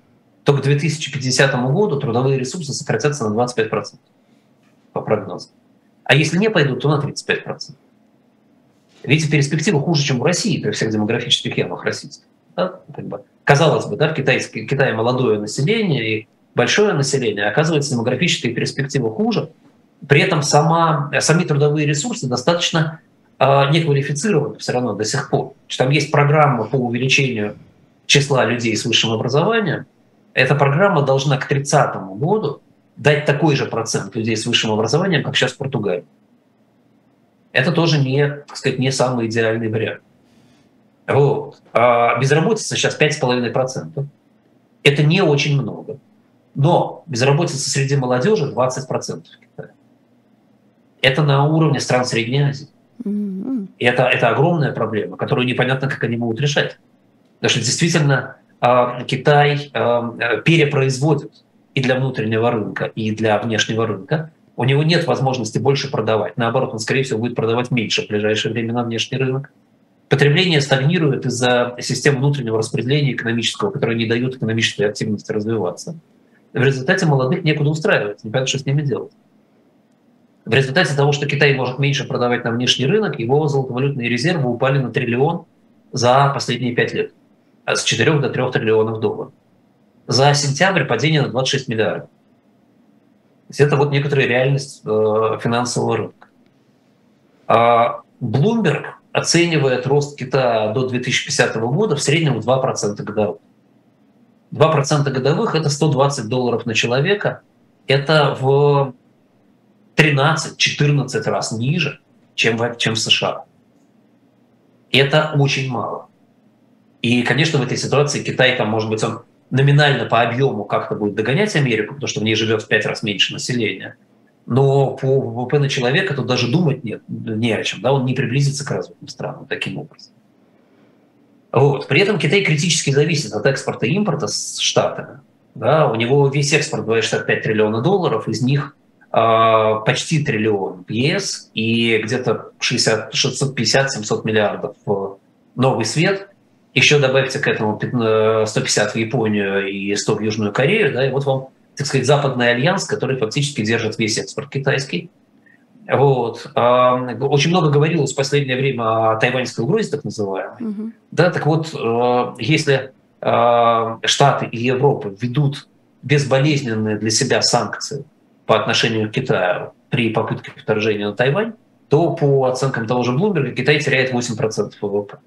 то к 2050 году трудовые ресурсы сократятся на 25% по прогнозам. А если не пойдут, то на 35%. Видите, перспектива хуже, чем в России при всех демографических ямах российских. Да? Как бы, казалось бы, да, в Китае, в Китае молодое население и большое население, оказывается, демографическая перспектива хуже. При этом сама, сами трудовые ресурсы достаточно не квалифицированы все равно до сих пор. Там есть программа по увеличению числа людей с высшим образованием. Эта программа должна к 30 году дать такой же процент людей с высшим образованием, как сейчас в Португалии. Это тоже не, так сказать, не самый идеальный вариант. Вот. А безработица сейчас 5,5%. Это не очень много. Но безработица среди молодежи 20% в Китае. Это на уровне стран Средней Азии. И это, это огромная проблема, которую непонятно, как они будут решать. Потому что действительно а, Китай а, перепроизводит и для внутреннего рынка, и для внешнего рынка. У него нет возможности больше продавать. Наоборот, он, скорее всего, будет продавать меньше в ближайшее время на внешний рынок. Потребление стагнирует из-за системы внутреннего распределения экономического, которая не дает экономической активности развиваться. В результате молодых некуда устраивать, непонятно, что с ними делать. В результате того, что Китай может меньше продавать на внешний рынок, его золотовалютные резервы упали на триллион за последние пять лет. А с 4 до 3 триллионов долларов. За сентябрь падение на 26 миллиардов. То есть это вот некоторая реальность э, финансового рынка. А Bloomberg оценивает рост Китая до 2050 года в среднем в 2% годовых. 2% годовых – это 120 долларов на человека. Это в 13-14 раз ниже, чем в, чем в США. Это очень мало. И, конечно, в этой ситуации Китай, там, может быть, он номинально по объему как-то будет догонять Америку, потому что в ней живет в пять раз меньше населения. Но по ВВП на человека тут даже думать нет, не о чем. Да? Он не приблизится к развитым странам таким образом. Вот. При этом Китай критически зависит от экспорта и импорта с Штатами. Да, у него весь экспорт 265 триллиона долларов, из них почти триллион ЕС и где-то 650-700 миллиардов новый свет. Еще добавьте к этому 150 в Японию и 100 в Южную Корею, да, и вот вам, так сказать, западный альянс, который фактически держит весь экспорт китайский. Вот. Очень много говорилось в последнее время о тайваньской угрозе, так называемой. Угу. Да, так вот, э, если э, Штаты и Европа ведут безболезненные для себя санкции по отношению к Китаю при попытке вторжения на Тайвань, то по оценкам того же Блумберга Китай теряет 8% ВВП.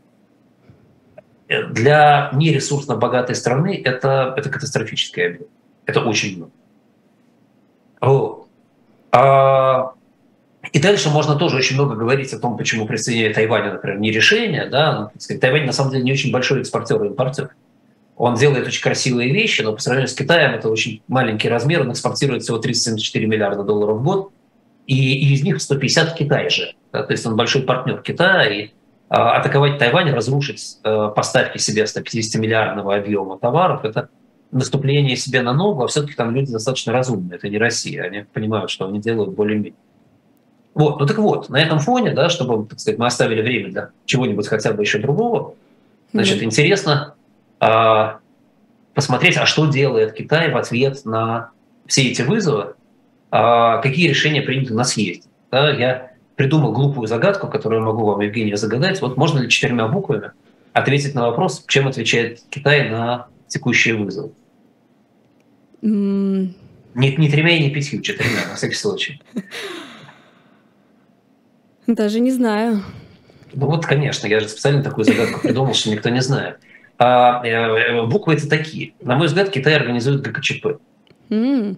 Для нересурсно богатой страны это, это катастрофический объем. Это очень много. А и дальше можно тоже очень много говорить о том, почему присоединение Тайваня, например, не решение. Да? Ну, Тайвань на самом деле не очень большой экспортер и импортер. Он делает очень красивые вещи, но по сравнению с Китаем это очень маленький размер. Он экспортирует всего 374 миллиарда долларов в год, и, и из них 150 в Китае же. Да? То есть он большой партнер Китая, и а, атаковать Тайвань, разрушить а, поставки себе 150 миллиардного объема товаров, это наступление себе на ногу, а все-таки там люди достаточно разумные, это не Россия, они понимают, что они делают более-менее. Вот, ну так вот, на этом фоне, да, чтобы, так сказать, мы оставили время для чего-нибудь хотя бы еще другого, значит, mm-hmm. интересно посмотреть, а что делает Китай в ответ на все эти вызовы, а, какие решения приняты на съезде. Да, я придумал глупую загадку, которую я могу вам, Евгения, загадать. Вот можно ли четырьмя буквами ответить на вопрос, чем отвечает Китай на текущие вызовы? Mm. Не, не тремя и не пятью, четырьмя, на всякий случай. Даже не знаю. Ну вот, конечно, я же специально такую загадку придумал, что никто не знает. А, э, буквы это такие. На мой взгляд, Китай организует ГКЧП. Mm.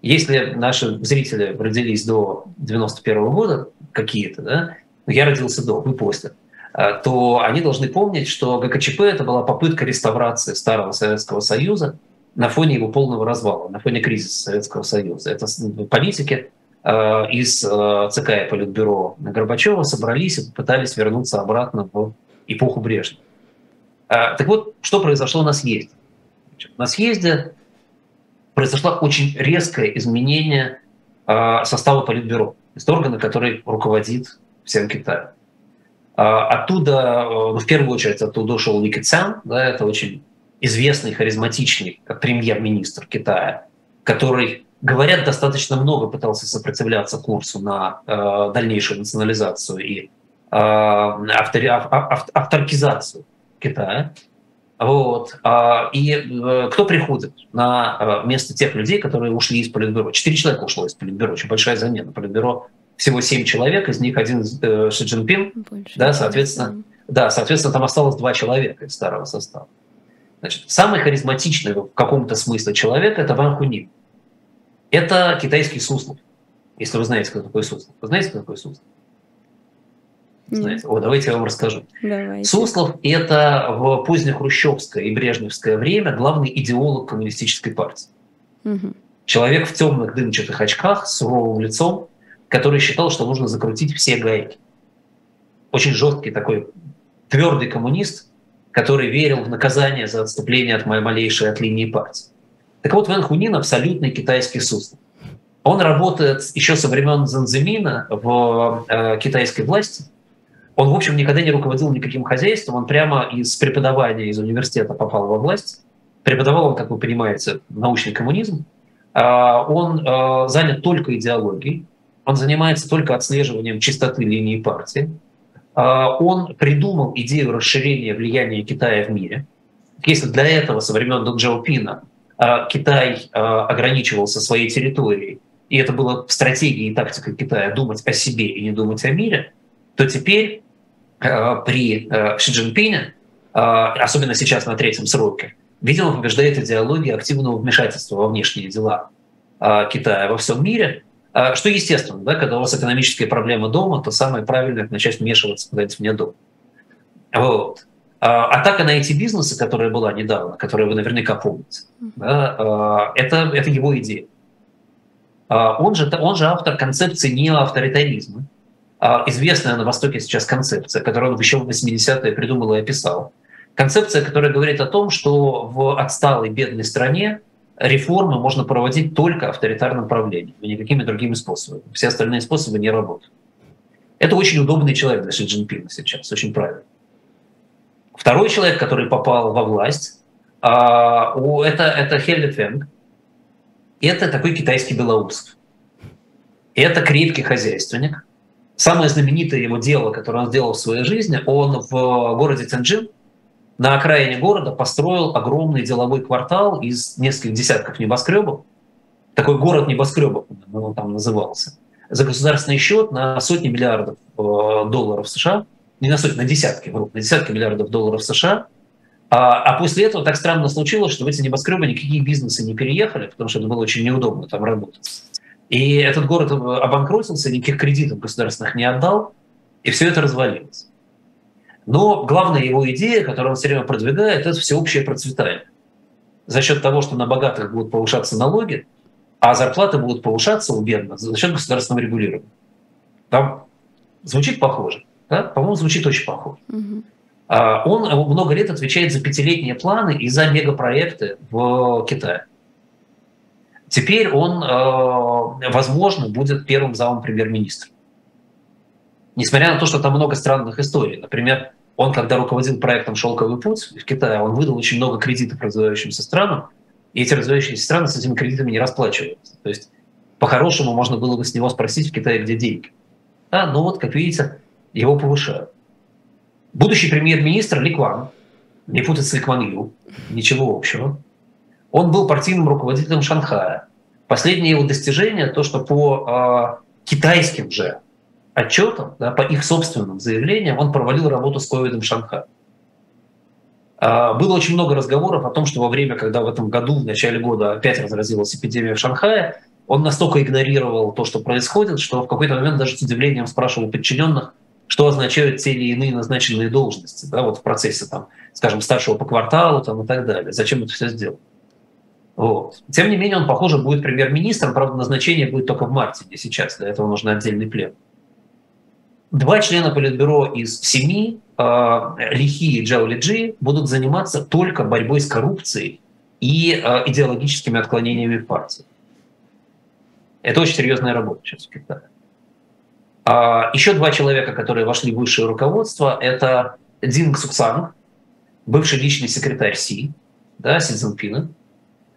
Если наши зрители родились до 91 года, какие-то, да, ну, я родился до, вы после, а, то они должны помнить, что ГКЧП это была попытка реставрации старого Советского Союза на фоне его полного развала, на фоне кризиса Советского Союза. Это политики, Э, из э, ЦК и Политбюро Горбачева собрались и попытались вернуться обратно в эпоху Брежнева. Э, так вот, что произошло на съезде? На съезде произошло очень резкое изменение состава Политбюро, есть органа, который руководит всем Китаем. Оттуда, ну, в первую очередь, оттуда ушел Ли Кэцян, да, это очень известный, харизматичный премьер-министр Китая, который говорят, достаточно много пытался сопротивляться курсу на э, дальнейшую национализацию и э, автори, ав, ав, авторкизацию Китая. Вот. А, и э, кто приходит на э, место тех людей, которые ушли из Политбюро? Четыре человека ушло из Политбюро, очень большая замена. Политбюро всего семь человек, из них один э, Ши Цзиньпин, Больше да, соответственно, да, соответственно, там осталось два человека из старого состава. Значит, самый харизматичный в каком-то смысле человек – это Ван Хунин. Это китайский суслов. Если вы знаете, кто такой суслов. Вы знаете, кто такой суслов? Знаете? О, давайте я вам расскажу. Давайте. Суслов – это в позднехрущевское и брежневское время главный идеолог коммунистической партии. Угу. Человек в темных дымчатых очках с суровым лицом, который считал, что нужно закрутить все гайки. Очень жесткий такой твердый коммунист, который верил в наказание за отступление от моей малейшей от линии партии. Так вот, Вэн Хунин абсолютный китайский суслов. Он работает еще со времен Занзимина в э, китайской власти. Он, в общем, никогда не руководил никаким хозяйством. Он прямо из преподавания из университета попал во власть. Преподавал он, как вы понимаете, научный коммунизм. Э, он э, занят только идеологией. Он занимается только отслеживанием чистоты линии партии. Э, он придумал идею расширения влияния Китая в мире. Если для этого со времен Дэн Джаопина а, Китай а, ограничивался своей территорией, и это было стратегией и тактикой Китая думать о себе и не думать о мире, то теперь а, при Ши Цзиньпине, особенно сейчас на третьем сроке, видимо, побеждает идеология активного вмешательства во внешние дела Китая во всем мире, что естественно, да, когда у вас экономические проблемы дома, то самое правильное – начать вмешиваться куда-нибудь вне дома. Вот. Атака на эти бизнесы, которая была недавно, которую вы наверняка помните, да, это, это его идея. Он же, он же автор концепции неоавторитаризма. Известная на Востоке сейчас концепция, которую он еще в 80-е придумал и описал. Концепция, которая говорит о том, что в отсталой бедной стране реформы можно проводить только авторитарным правлением, и никакими другими способами. Все остальные способы не работают. Это очень удобный человек для Ши Цзиньпина сейчас, очень правильно. Второй человек, который попал во власть, а, это, это Хелли Фенг. Это такой китайский Белоусов. Это крепкий хозяйственник. Самое знаменитое его дело, которое он сделал в своей жизни, он в городе Тяньчжин на окраине города построил огромный деловой квартал из нескольких десятков небоскребов. Такой город небоскребов, он там назывался. За государственный счет на сотни миллиардов э, долларов США, не на сотни, на десятки, на десятки миллиардов долларов США. А, а после этого так странно случилось, что в эти небоскребы никакие бизнесы не переехали, потому что это было очень неудобно там работать. И этот город обанкротился, никаких кредитов государственных не отдал, и все это развалилось. Но главная его идея, которую он все время продвигает, это всеобщее процветание. За счет того, что на богатых будут повышаться налоги, а зарплаты будут повышаться у бедных за счет государственного регулирования. Там звучит похоже. Да? По-моему, звучит очень похоже. Угу. Он много лет отвечает за пятилетние планы и за мегапроекты в Китае. Теперь он, э, возможно, будет первым замом премьер-министра. Несмотря на то, что там много странных историй. Например, он, когда руководил проектом «Шелковый путь» в Китае, он выдал очень много кредитов развивающимся странам, и эти развивающиеся страны с этими кредитами не расплачиваются. То есть, по-хорошему, можно было бы с него спросить в Китае, где деньги. Да, но вот, как видите, его повышают. Будущий премьер-министр Ли Кван, не путать с Ли Кван Ю, ничего общего, он был партийным руководителем Шанхая. Последнее его достижение, то, что по э, китайским же отчетам, да, по их собственным заявлениям, он провалил работу с ковидом в Шанхае. Э, было очень много разговоров о том, что во время, когда в этом году, в начале года опять разразилась эпидемия в Шанхае, он настолько игнорировал то, что происходит, что в какой-то момент даже с удивлением спрашивал подчиненных, что означают те или иные назначенные должности да, вот в процессе, там, скажем, старшего по кварталу там, и так далее. Зачем это все сделать? Вот. Тем не менее, он, похоже, будет премьер-министром, правда, назначение будет только в марте, не сейчас, для этого нужен отдельный плен. Два члена Политбюро из семи, э, Лихи и Джао Лиджи, будут заниматься только борьбой с коррупцией и э, идеологическими отклонениями в партии. Это очень серьезная работа сейчас в Китае. А еще два человека, которые вошли в высшее руководство, это Дин Ксуксан, бывший личный секретарь Си, да, Си Цзиньпина,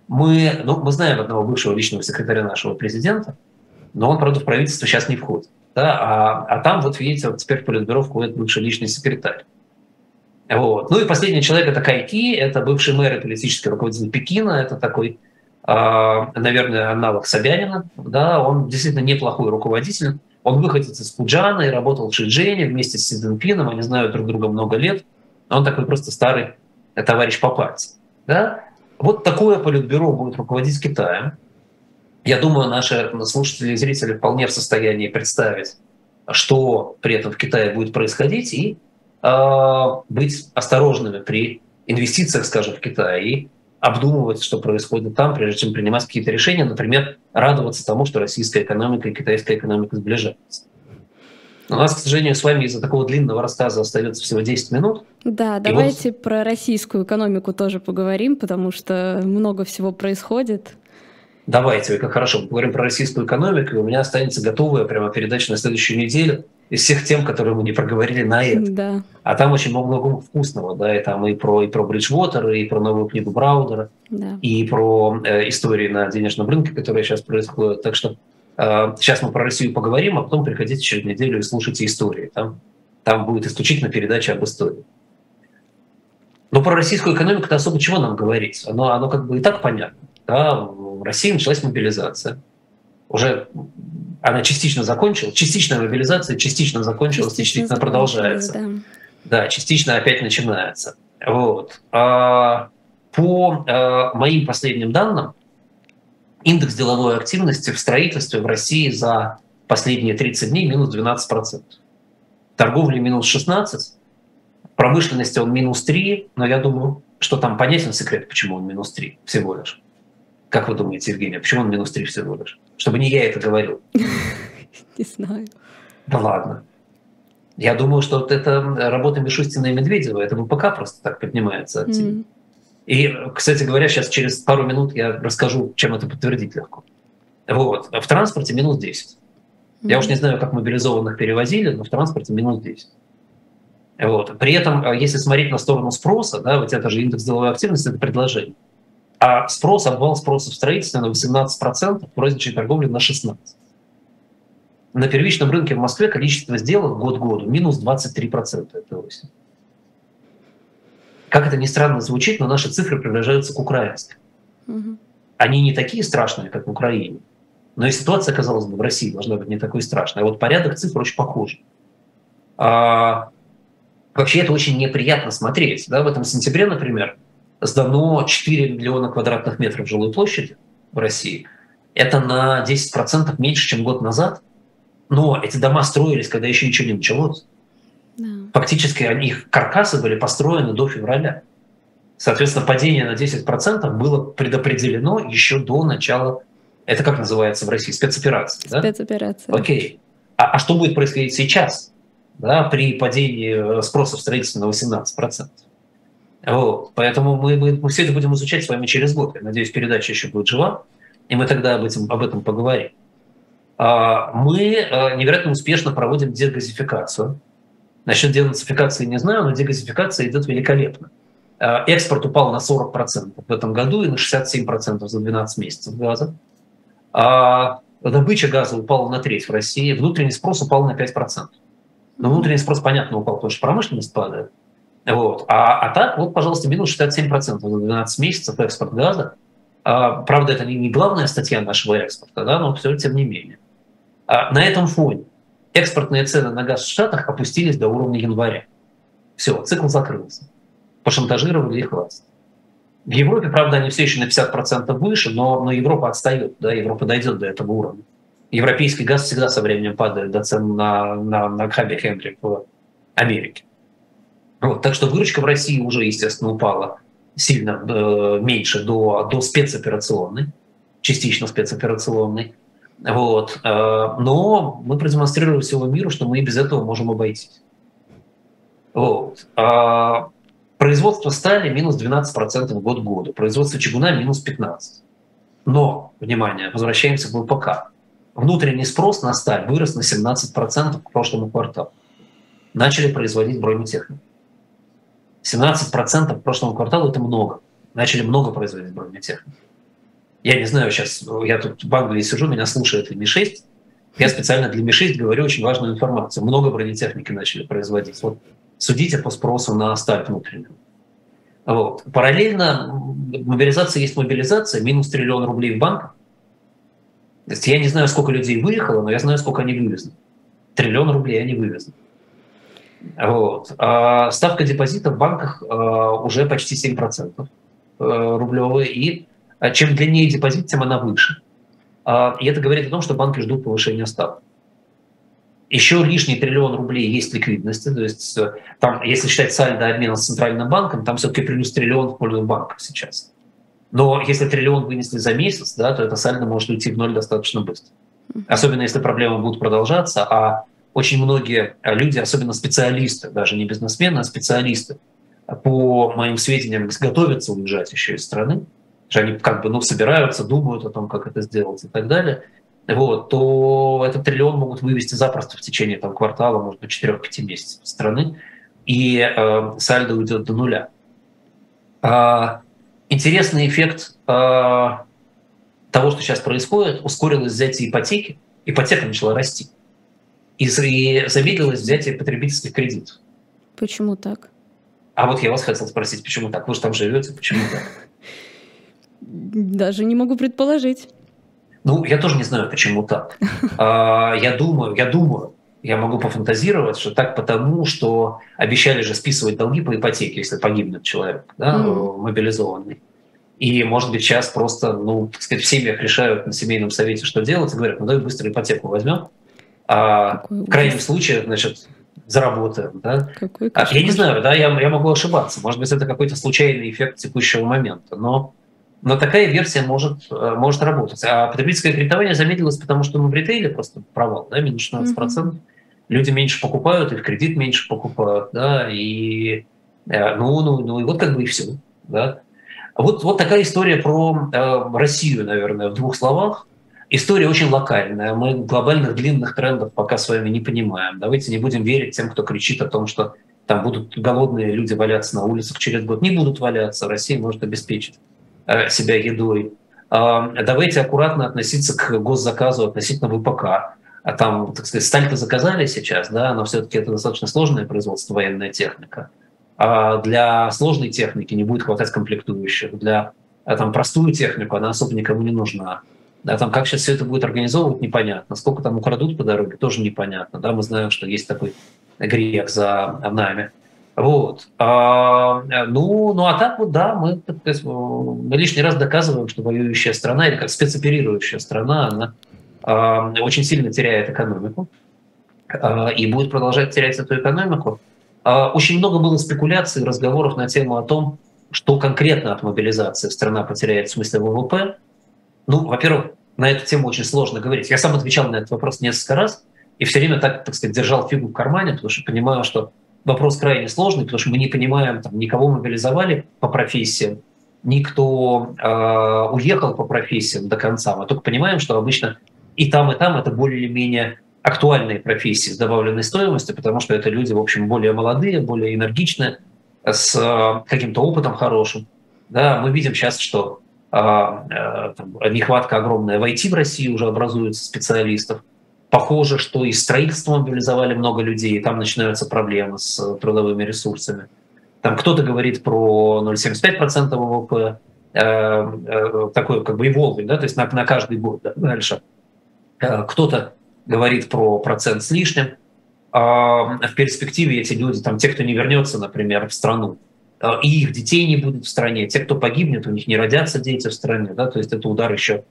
мы, ну, мы знаем одного бывшего личного секретаря нашего президента, но он, правда, в правительство сейчас не входит. Да? А, а там, вот видите, вот теперь в Политбюро входит бывший личный секретарь. Вот. Ну и последний человек – это Кайки, это бывший мэр и политический руководитель Пекина, это такой, э, наверное, аналог Собянина. Да? Он действительно неплохой руководитель. Он выходит из Пуджана и работал в Шиджене вместе с Си Цзиньпином, они знают друг друга много лет. Он такой просто старый товарищ по партии. Да? Вот такое политбюро будет руководить Китаем. Я думаю, наши слушатели и зрители вполне в состоянии представить, что при этом в Китае будет происходить, и э, быть осторожными при инвестициях, скажем, в Китай, и обдумывать, что происходит там, прежде чем принимать какие-то решения, например, радоваться тому, что российская экономика и китайская экономика сближаются. У нас, к сожалению, с вами из-за такого длинного рассказа остается всего 10 минут. Да, давайте вот... про российскую экономику тоже поговорим, потому что много всего происходит. Давайте, как хорошо, поговорим про российскую экономику, и у меня останется готовая прямо передача на следующую неделю из всех тем, которые мы не проговорили на это. Да. А там очень много вкусного, да, и там и про, и про Бриджвотер, и про новую книгу Браудера, да. и про э, истории на денежном рынке, которые сейчас происходят. Так что сейчас мы про Россию поговорим, а потом приходите через неделю и слушайте истории. Там, там будет исключительно передача об истории. Но про российскую экономику-то особо чего нам говорить? Оно, оно как бы и так понятно. Да? В России началась мобилизация. Уже она частично закончилась, частичная мобилизация частично закончилась, частично, частично продолжается. Да. да, частично опять начинается. Вот. А по а, моим последним данным, индекс деловой активности в строительстве в России за последние 30 дней минус 12%. Торговли минус 16%, промышленности он минус 3%, но я думаю, что там понятен секрет, почему он минус 3 всего лишь. Как вы думаете, Евгения, почему он минус 3 всего лишь? Чтобы не я это говорил. [laughs] Не знаю. Да ладно. Я думаю, что вот это работа Мишустина и Медведева, это ВПК просто так поднимается. Mm-hmm. И, кстати говоря, сейчас через пару минут я расскажу, чем это подтвердить легко. Вот. В транспорте минус 10. Mm-hmm. Я уж не знаю, как мобилизованных перевозили, но в транспорте минус 10. Вот. При этом, а, если смотреть на сторону спроса, да, вот это же индекс деловой активности, это предложение. А спрос, обвал спроса в строительстве на 18%, в розничной торговле на 16%. На первичном рынке в Москве количество сделок год году минус 23% это осень. Как это ни странно звучит, но наши цифры приближаются к украинским. Угу. Они не такие страшные, как в Украине. Но и ситуация, казалось бы, в России должна быть не такой страшной. А вот порядок цифр очень похож. А, вообще это очень неприятно смотреть. Да? В этом сентябре, например, сдано 4 миллиона квадратных метров жилой площади в России. Это на 10% меньше, чем год назад. Но эти дома строились, когда еще ничего не началось. Да. Фактически их каркасы были построены до февраля. Соответственно, падение на 10% было предопределено еще до начала, это как называется в России, спецоперации. Спецоперация. Да? Окей. А, а что будет происходить сейчас да, при падении спроса в строительстве на 18%? Вот. Поэтому мы, мы, мы все это будем изучать с вами через год. Я надеюсь, передача еще будет жива, и мы тогда об этом, об этом поговорим. А, мы э, невероятно успешно проводим дегазификацию. Насчет денацификации не знаю, но дегазификация идет великолепно. А, экспорт упал на 40% в этом году и на 67% за 12 месяцев газа. А добыча газа упала на треть в России, внутренний спрос упал на 5%. Но внутренний спрос, понятно, упал, потому что промышленность падает. Вот. А, а так, вот, пожалуйста, минус 67% за 12 месяцев экспорт газа. А, правда, это не, не главная статья нашего экспорта, да, но все тем не менее. А, на этом фоне экспортные цены на газ в Штатах опустились до уровня января. Все, цикл закрылся. Пошантажировали их власть. В Европе, правда, они все еще на 50% выше, но, но Европа отстает, да, Европа дойдет до этого уровня. Европейский газ всегда со временем падает до цен на, на, на хабе Хенри в Америке. Вот, так что выручка в России уже, естественно, упала сильно э, меньше до, до спецоперационной, частично спецоперационной. Вот. Э, но мы продемонстрировали всему миру, что мы и без этого можем обойтись. Вот. А производство стали минус 12% год году, производство чугуна минус 15%. Но, внимание, возвращаемся к ВПК. Внутренний спрос на сталь вырос на 17% к прошлому кварталу. Начали производить бронетехнику. 17% в прошлом кварталу – это много. Начали много производить бронетехнику. Я не знаю, сейчас я тут в Англии сижу, меня слушает Ми-6. Я специально для Ми-6 говорю очень важную информацию. Много бронетехники начали производить. Вот судите по спросу на сталь внутреннюю. Вот. Параллельно мобилизация есть мобилизация, минус триллион рублей в банках. То есть я не знаю, сколько людей выехало, но я знаю, сколько они вывезли. Триллион рублей они вывезли. Вот. А ставка депозита в банках а, уже почти 7% э, рублевые, и чем длиннее депозит, тем она выше. А, и это говорит о том, что банки ждут повышения ставок. Еще лишний триллион рублей есть ликвидности, то есть э, там, если считать сальдо обмена с центральным банком, там все-таки плюс триллион в пользу банков сейчас. Но если триллион вынесли за месяц, да, то это сальдо может уйти в ноль достаточно быстро. Особенно если проблемы будут продолжаться, а очень многие э, люди, особенно специалисты, даже не бизнесмены, а специалисты, по моим сведениям, готовятся уезжать еще из страны, что они как бы ну, собираются, думают о том, как это сделать и так далее, вот, то этот триллион могут вывести запросто в течение там, квартала, может быть, 4-5 месяцев страны, и э, сальдо уйдет до нуля. А, интересный эффект а, того, что сейчас происходит, ускорилось взятие ипотеки, ипотека начала расти и замедлилось взятие потребительских кредитов. Почему так? А вот я вас хотел спросить, почему так? Вы же там живете, почему так? Даже не могу предположить. Ну, я тоже не знаю, почему так. [laughs] А, я думаю, я думаю, я могу пофантазировать, что так потому, что обещали же списывать долги по ипотеке, если погибнет человек, да, mm. мобилизованный. И, может быть, сейчас просто, ну, так сказать, в семьях решают на семейном совете, что делать, и говорят, ну, давай быстро ипотеку возьмем, а в крайнем случае, значит, заработаем. Да? Какой а, я не знаю, да, я, я могу ошибаться. Может быть, это какой-то случайный эффект текущего момента. Но, но такая версия может, э, может работать. А потребительское кредитование замедлилось, потому что ну, в ритейле просто провал, да, минус 16%. Mm-hmm. люди меньше покупают, и в кредит меньше покупают, да, и э, ну, ну, ну, и вот как бы и все, да. Вот, вот такая история про э, Россию, наверное, в двух словах. История очень локальная. Мы глобальных длинных трендов пока с вами не понимаем. Давайте не будем верить тем, кто кричит о том, что там будут голодные люди валяться на улицах через год. Не будут валяться. Россия может обеспечить себя едой. Э, давайте аккуратно относиться к госзаказу относительно ВПК а там, так сказать, сталь-то заказали сейчас, да, но все-таки это достаточно сложное производство, военная техника. А для сложной техники не будет хватать комплектующих. Для а там простую технику она особо никому не нужна. Да, там как сейчас все это будет организовывать, непонятно. Сколько там украдут по дороге, тоже непонятно. Да, мы знаем, что есть такой грех за нами. Вот. А, ну, ну, а так вот, да, мы, мы лишний раз доказываем, что воюющая страна или как спецоперирующая страна, она очень сильно теряет экономику а, и будет продолжать терять эту экономику. А, очень много было спекуляций, разговоров на тему о том, что конкретно от мобилизации страна потеряет в смысле ВВП. Ну, во-первых, на эту тему очень сложно говорить. Я сам отвечал на этот вопрос несколько раз и все время так, так сказать, держал фигу в кармане, потому что понимаю, что вопрос крайне сложный, потому что мы не понимаем, там, никого мобилизовали по профессиям, никто э, уехал по профессиям до конца. Мы только понимаем, что обычно и там, и там это более или менее актуальные профессии с добавленной стоимостью, потому что это люди, в общем, более молодые, более энергичные, с э, каким-то опытом хорошим. Да, мы видим сейчас, что а, а, там, нехватка огромная в IT в России уже образуется специалистов. Похоже, что и строительство мобилизовали много людей, и там начинаются проблемы с трудовыми ресурсами. Там кто-то говорит про 0,75% ВВП, э, э, такой как бы evolving, да, то есть на, на каждый год да, дальше. Э, кто-то говорит про процент с лишним. А в перспективе эти люди, там, те, кто не вернется, например, в страну, э, и их детей не будет в стране, те, кто погибнет, у них не родятся дети в стране, да, то есть это удар еще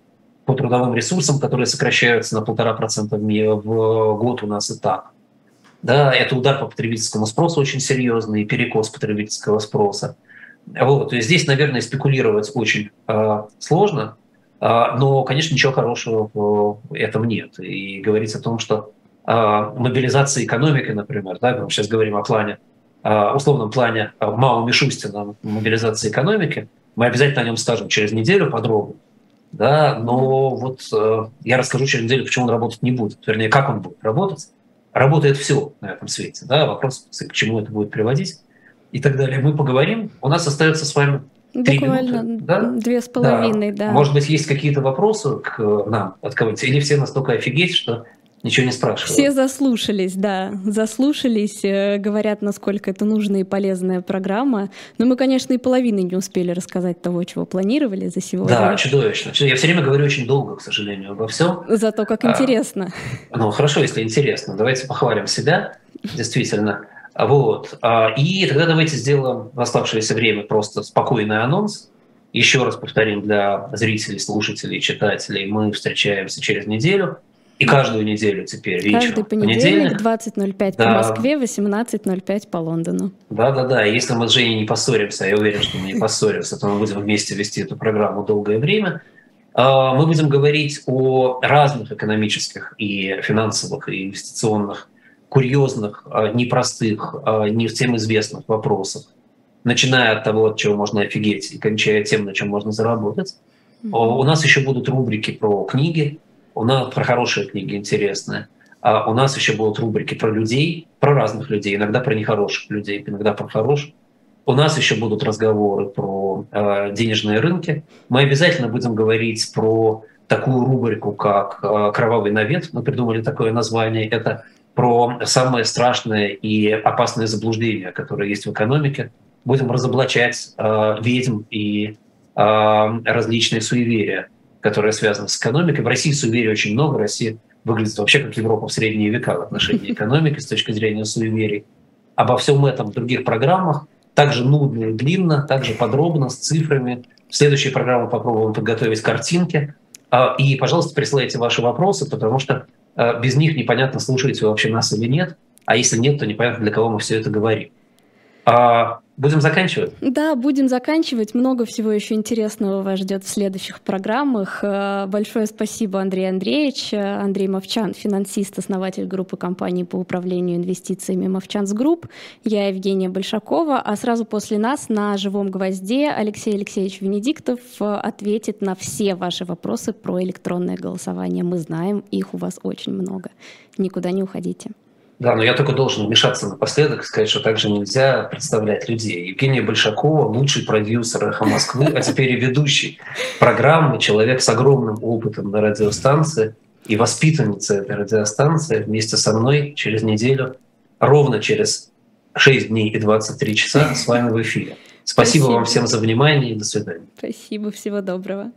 по трудовым ресурсам, которые сокращаются на полтора процента в год у нас и так. Да, это удар по потребительскому спросу очень серьезный, перекос потребительского спроса. Вот, есть здесь, наверное, спекулировать очень э, сложно, а, но, конечно, ничего хорошего в этом нет. И говорить о том, что а, мобилизация экономики, например, да, мы сейчас говорим о плане, условном плане Мао Мишустина мобилизации экономики, мы обязательно о нем скажем через неделю подробно. Да, но вот э, я расскажу через неделю, почему он работать не будет, вернее, как он будет работать. Работает все на этом свете. Да, вопрос, к чему это будет приводить и так далее. Мы поговорим. У нас остается с вами Буквально минуты, да? две с половиной, да. да. Может быть, есть какие-то вопросы к нам от кого-нибудь? Или все настолько офигеть, что ничего не спрашивают? Все заслушались, да, заслушались, э, говорят, насколько это нужная и полезная программа. Но мы, конечно, и половины не успели рассказать того, чего планировали за сегодня. Да, чудовищно. Я все время говорю очень долго, к сожалению, обо всем. Зато как а, интересно. Ну, хорошо, если интересно. Давайте похвалим себя, действительно. Вот. А, и тогда давайте сделаем в оставшееся время просто спокойный анонс. Еще раз повторим для зрителей, слушателей, читателей, мы встречаемся через неделю. И каждую неделю теперь вечером. Каждый понедельник, понедельник 20.05 да. по Москве, 18.05 по Лондону. Да-да-да, если мы с Женей не поссоримся, я уверен, что мы не [laughs] поссоримся, то мы будем вместе вести эту программу долгое время. А, мы будем говорить о разных экономических и финансовых и инвестиционных курьезных, а, непростых, а, не всем известных вопросах, начиная от того, от чего можно офигеть, и кончая тем, на чем можно заработать. У нас еще будут рубрики про книги, у нас про хорошие книги интересные. А у нас еще будут рубрики про людей, про разных людей, иногда про нехороших людей, иногда про хороших. У нас еще будут разговоры про э, денежные рынки. Мы обязательно будем говорить про такую рубрику, как э, «Кровавый навет». Мы придумали такое название. Это про самые страшные и опасные заблуждения, которые есть в экономике. Будем разоблачать э, ведьм и э, различные суеверия, которые связаны с экономикой. В России суеверий очень много. Россия выглядит вообще как Европа в средние века в отношении экономики с точки зрения суеверий. Обо всем этом в других программах, также нудно и длинно, также подробно, с цифрами. В следующей программе попробуем подготовить картинки. А, и, пожалуйста, присылайте ваши вопросы, потому что Э, без них непонятно, слушаете вы вообще нас или нет. А если нет, то непонятно, для кого мы все это говорим. Будем заканчивать? Да, будем заканчивать. Много всего еще интересного вас ждет в следующих программах. Э, большое спасибо, Андрей Андреевич. Андрей Мовчан, финансист, основатель группы компаний по управлению инвестициями Movchan's Group. Я Евгения Большакова. А сразу после нас на «Живом гвозде» Алексей Алексеевич Венедиктов ответит на все ваши вопросы про электронное голосование. Мы знаем, их у вас очень много. Никуда не уходите. Да, но я только должен вмешаться напоследок и сказать, что также нельзя представлять людей. Евгения Большакова, лучший продюсер «Эхо Москвы», а теперь и ведущий программы, человек с огромным опытом на радиостанции и воспитанница этой радиостанции вместе со мной через неделю, ровно через 6 дней и 23 часа с вами в эфире. Спасибо, Спасибо вам всем за внимание и до свидания. Спасибо, всего доброго.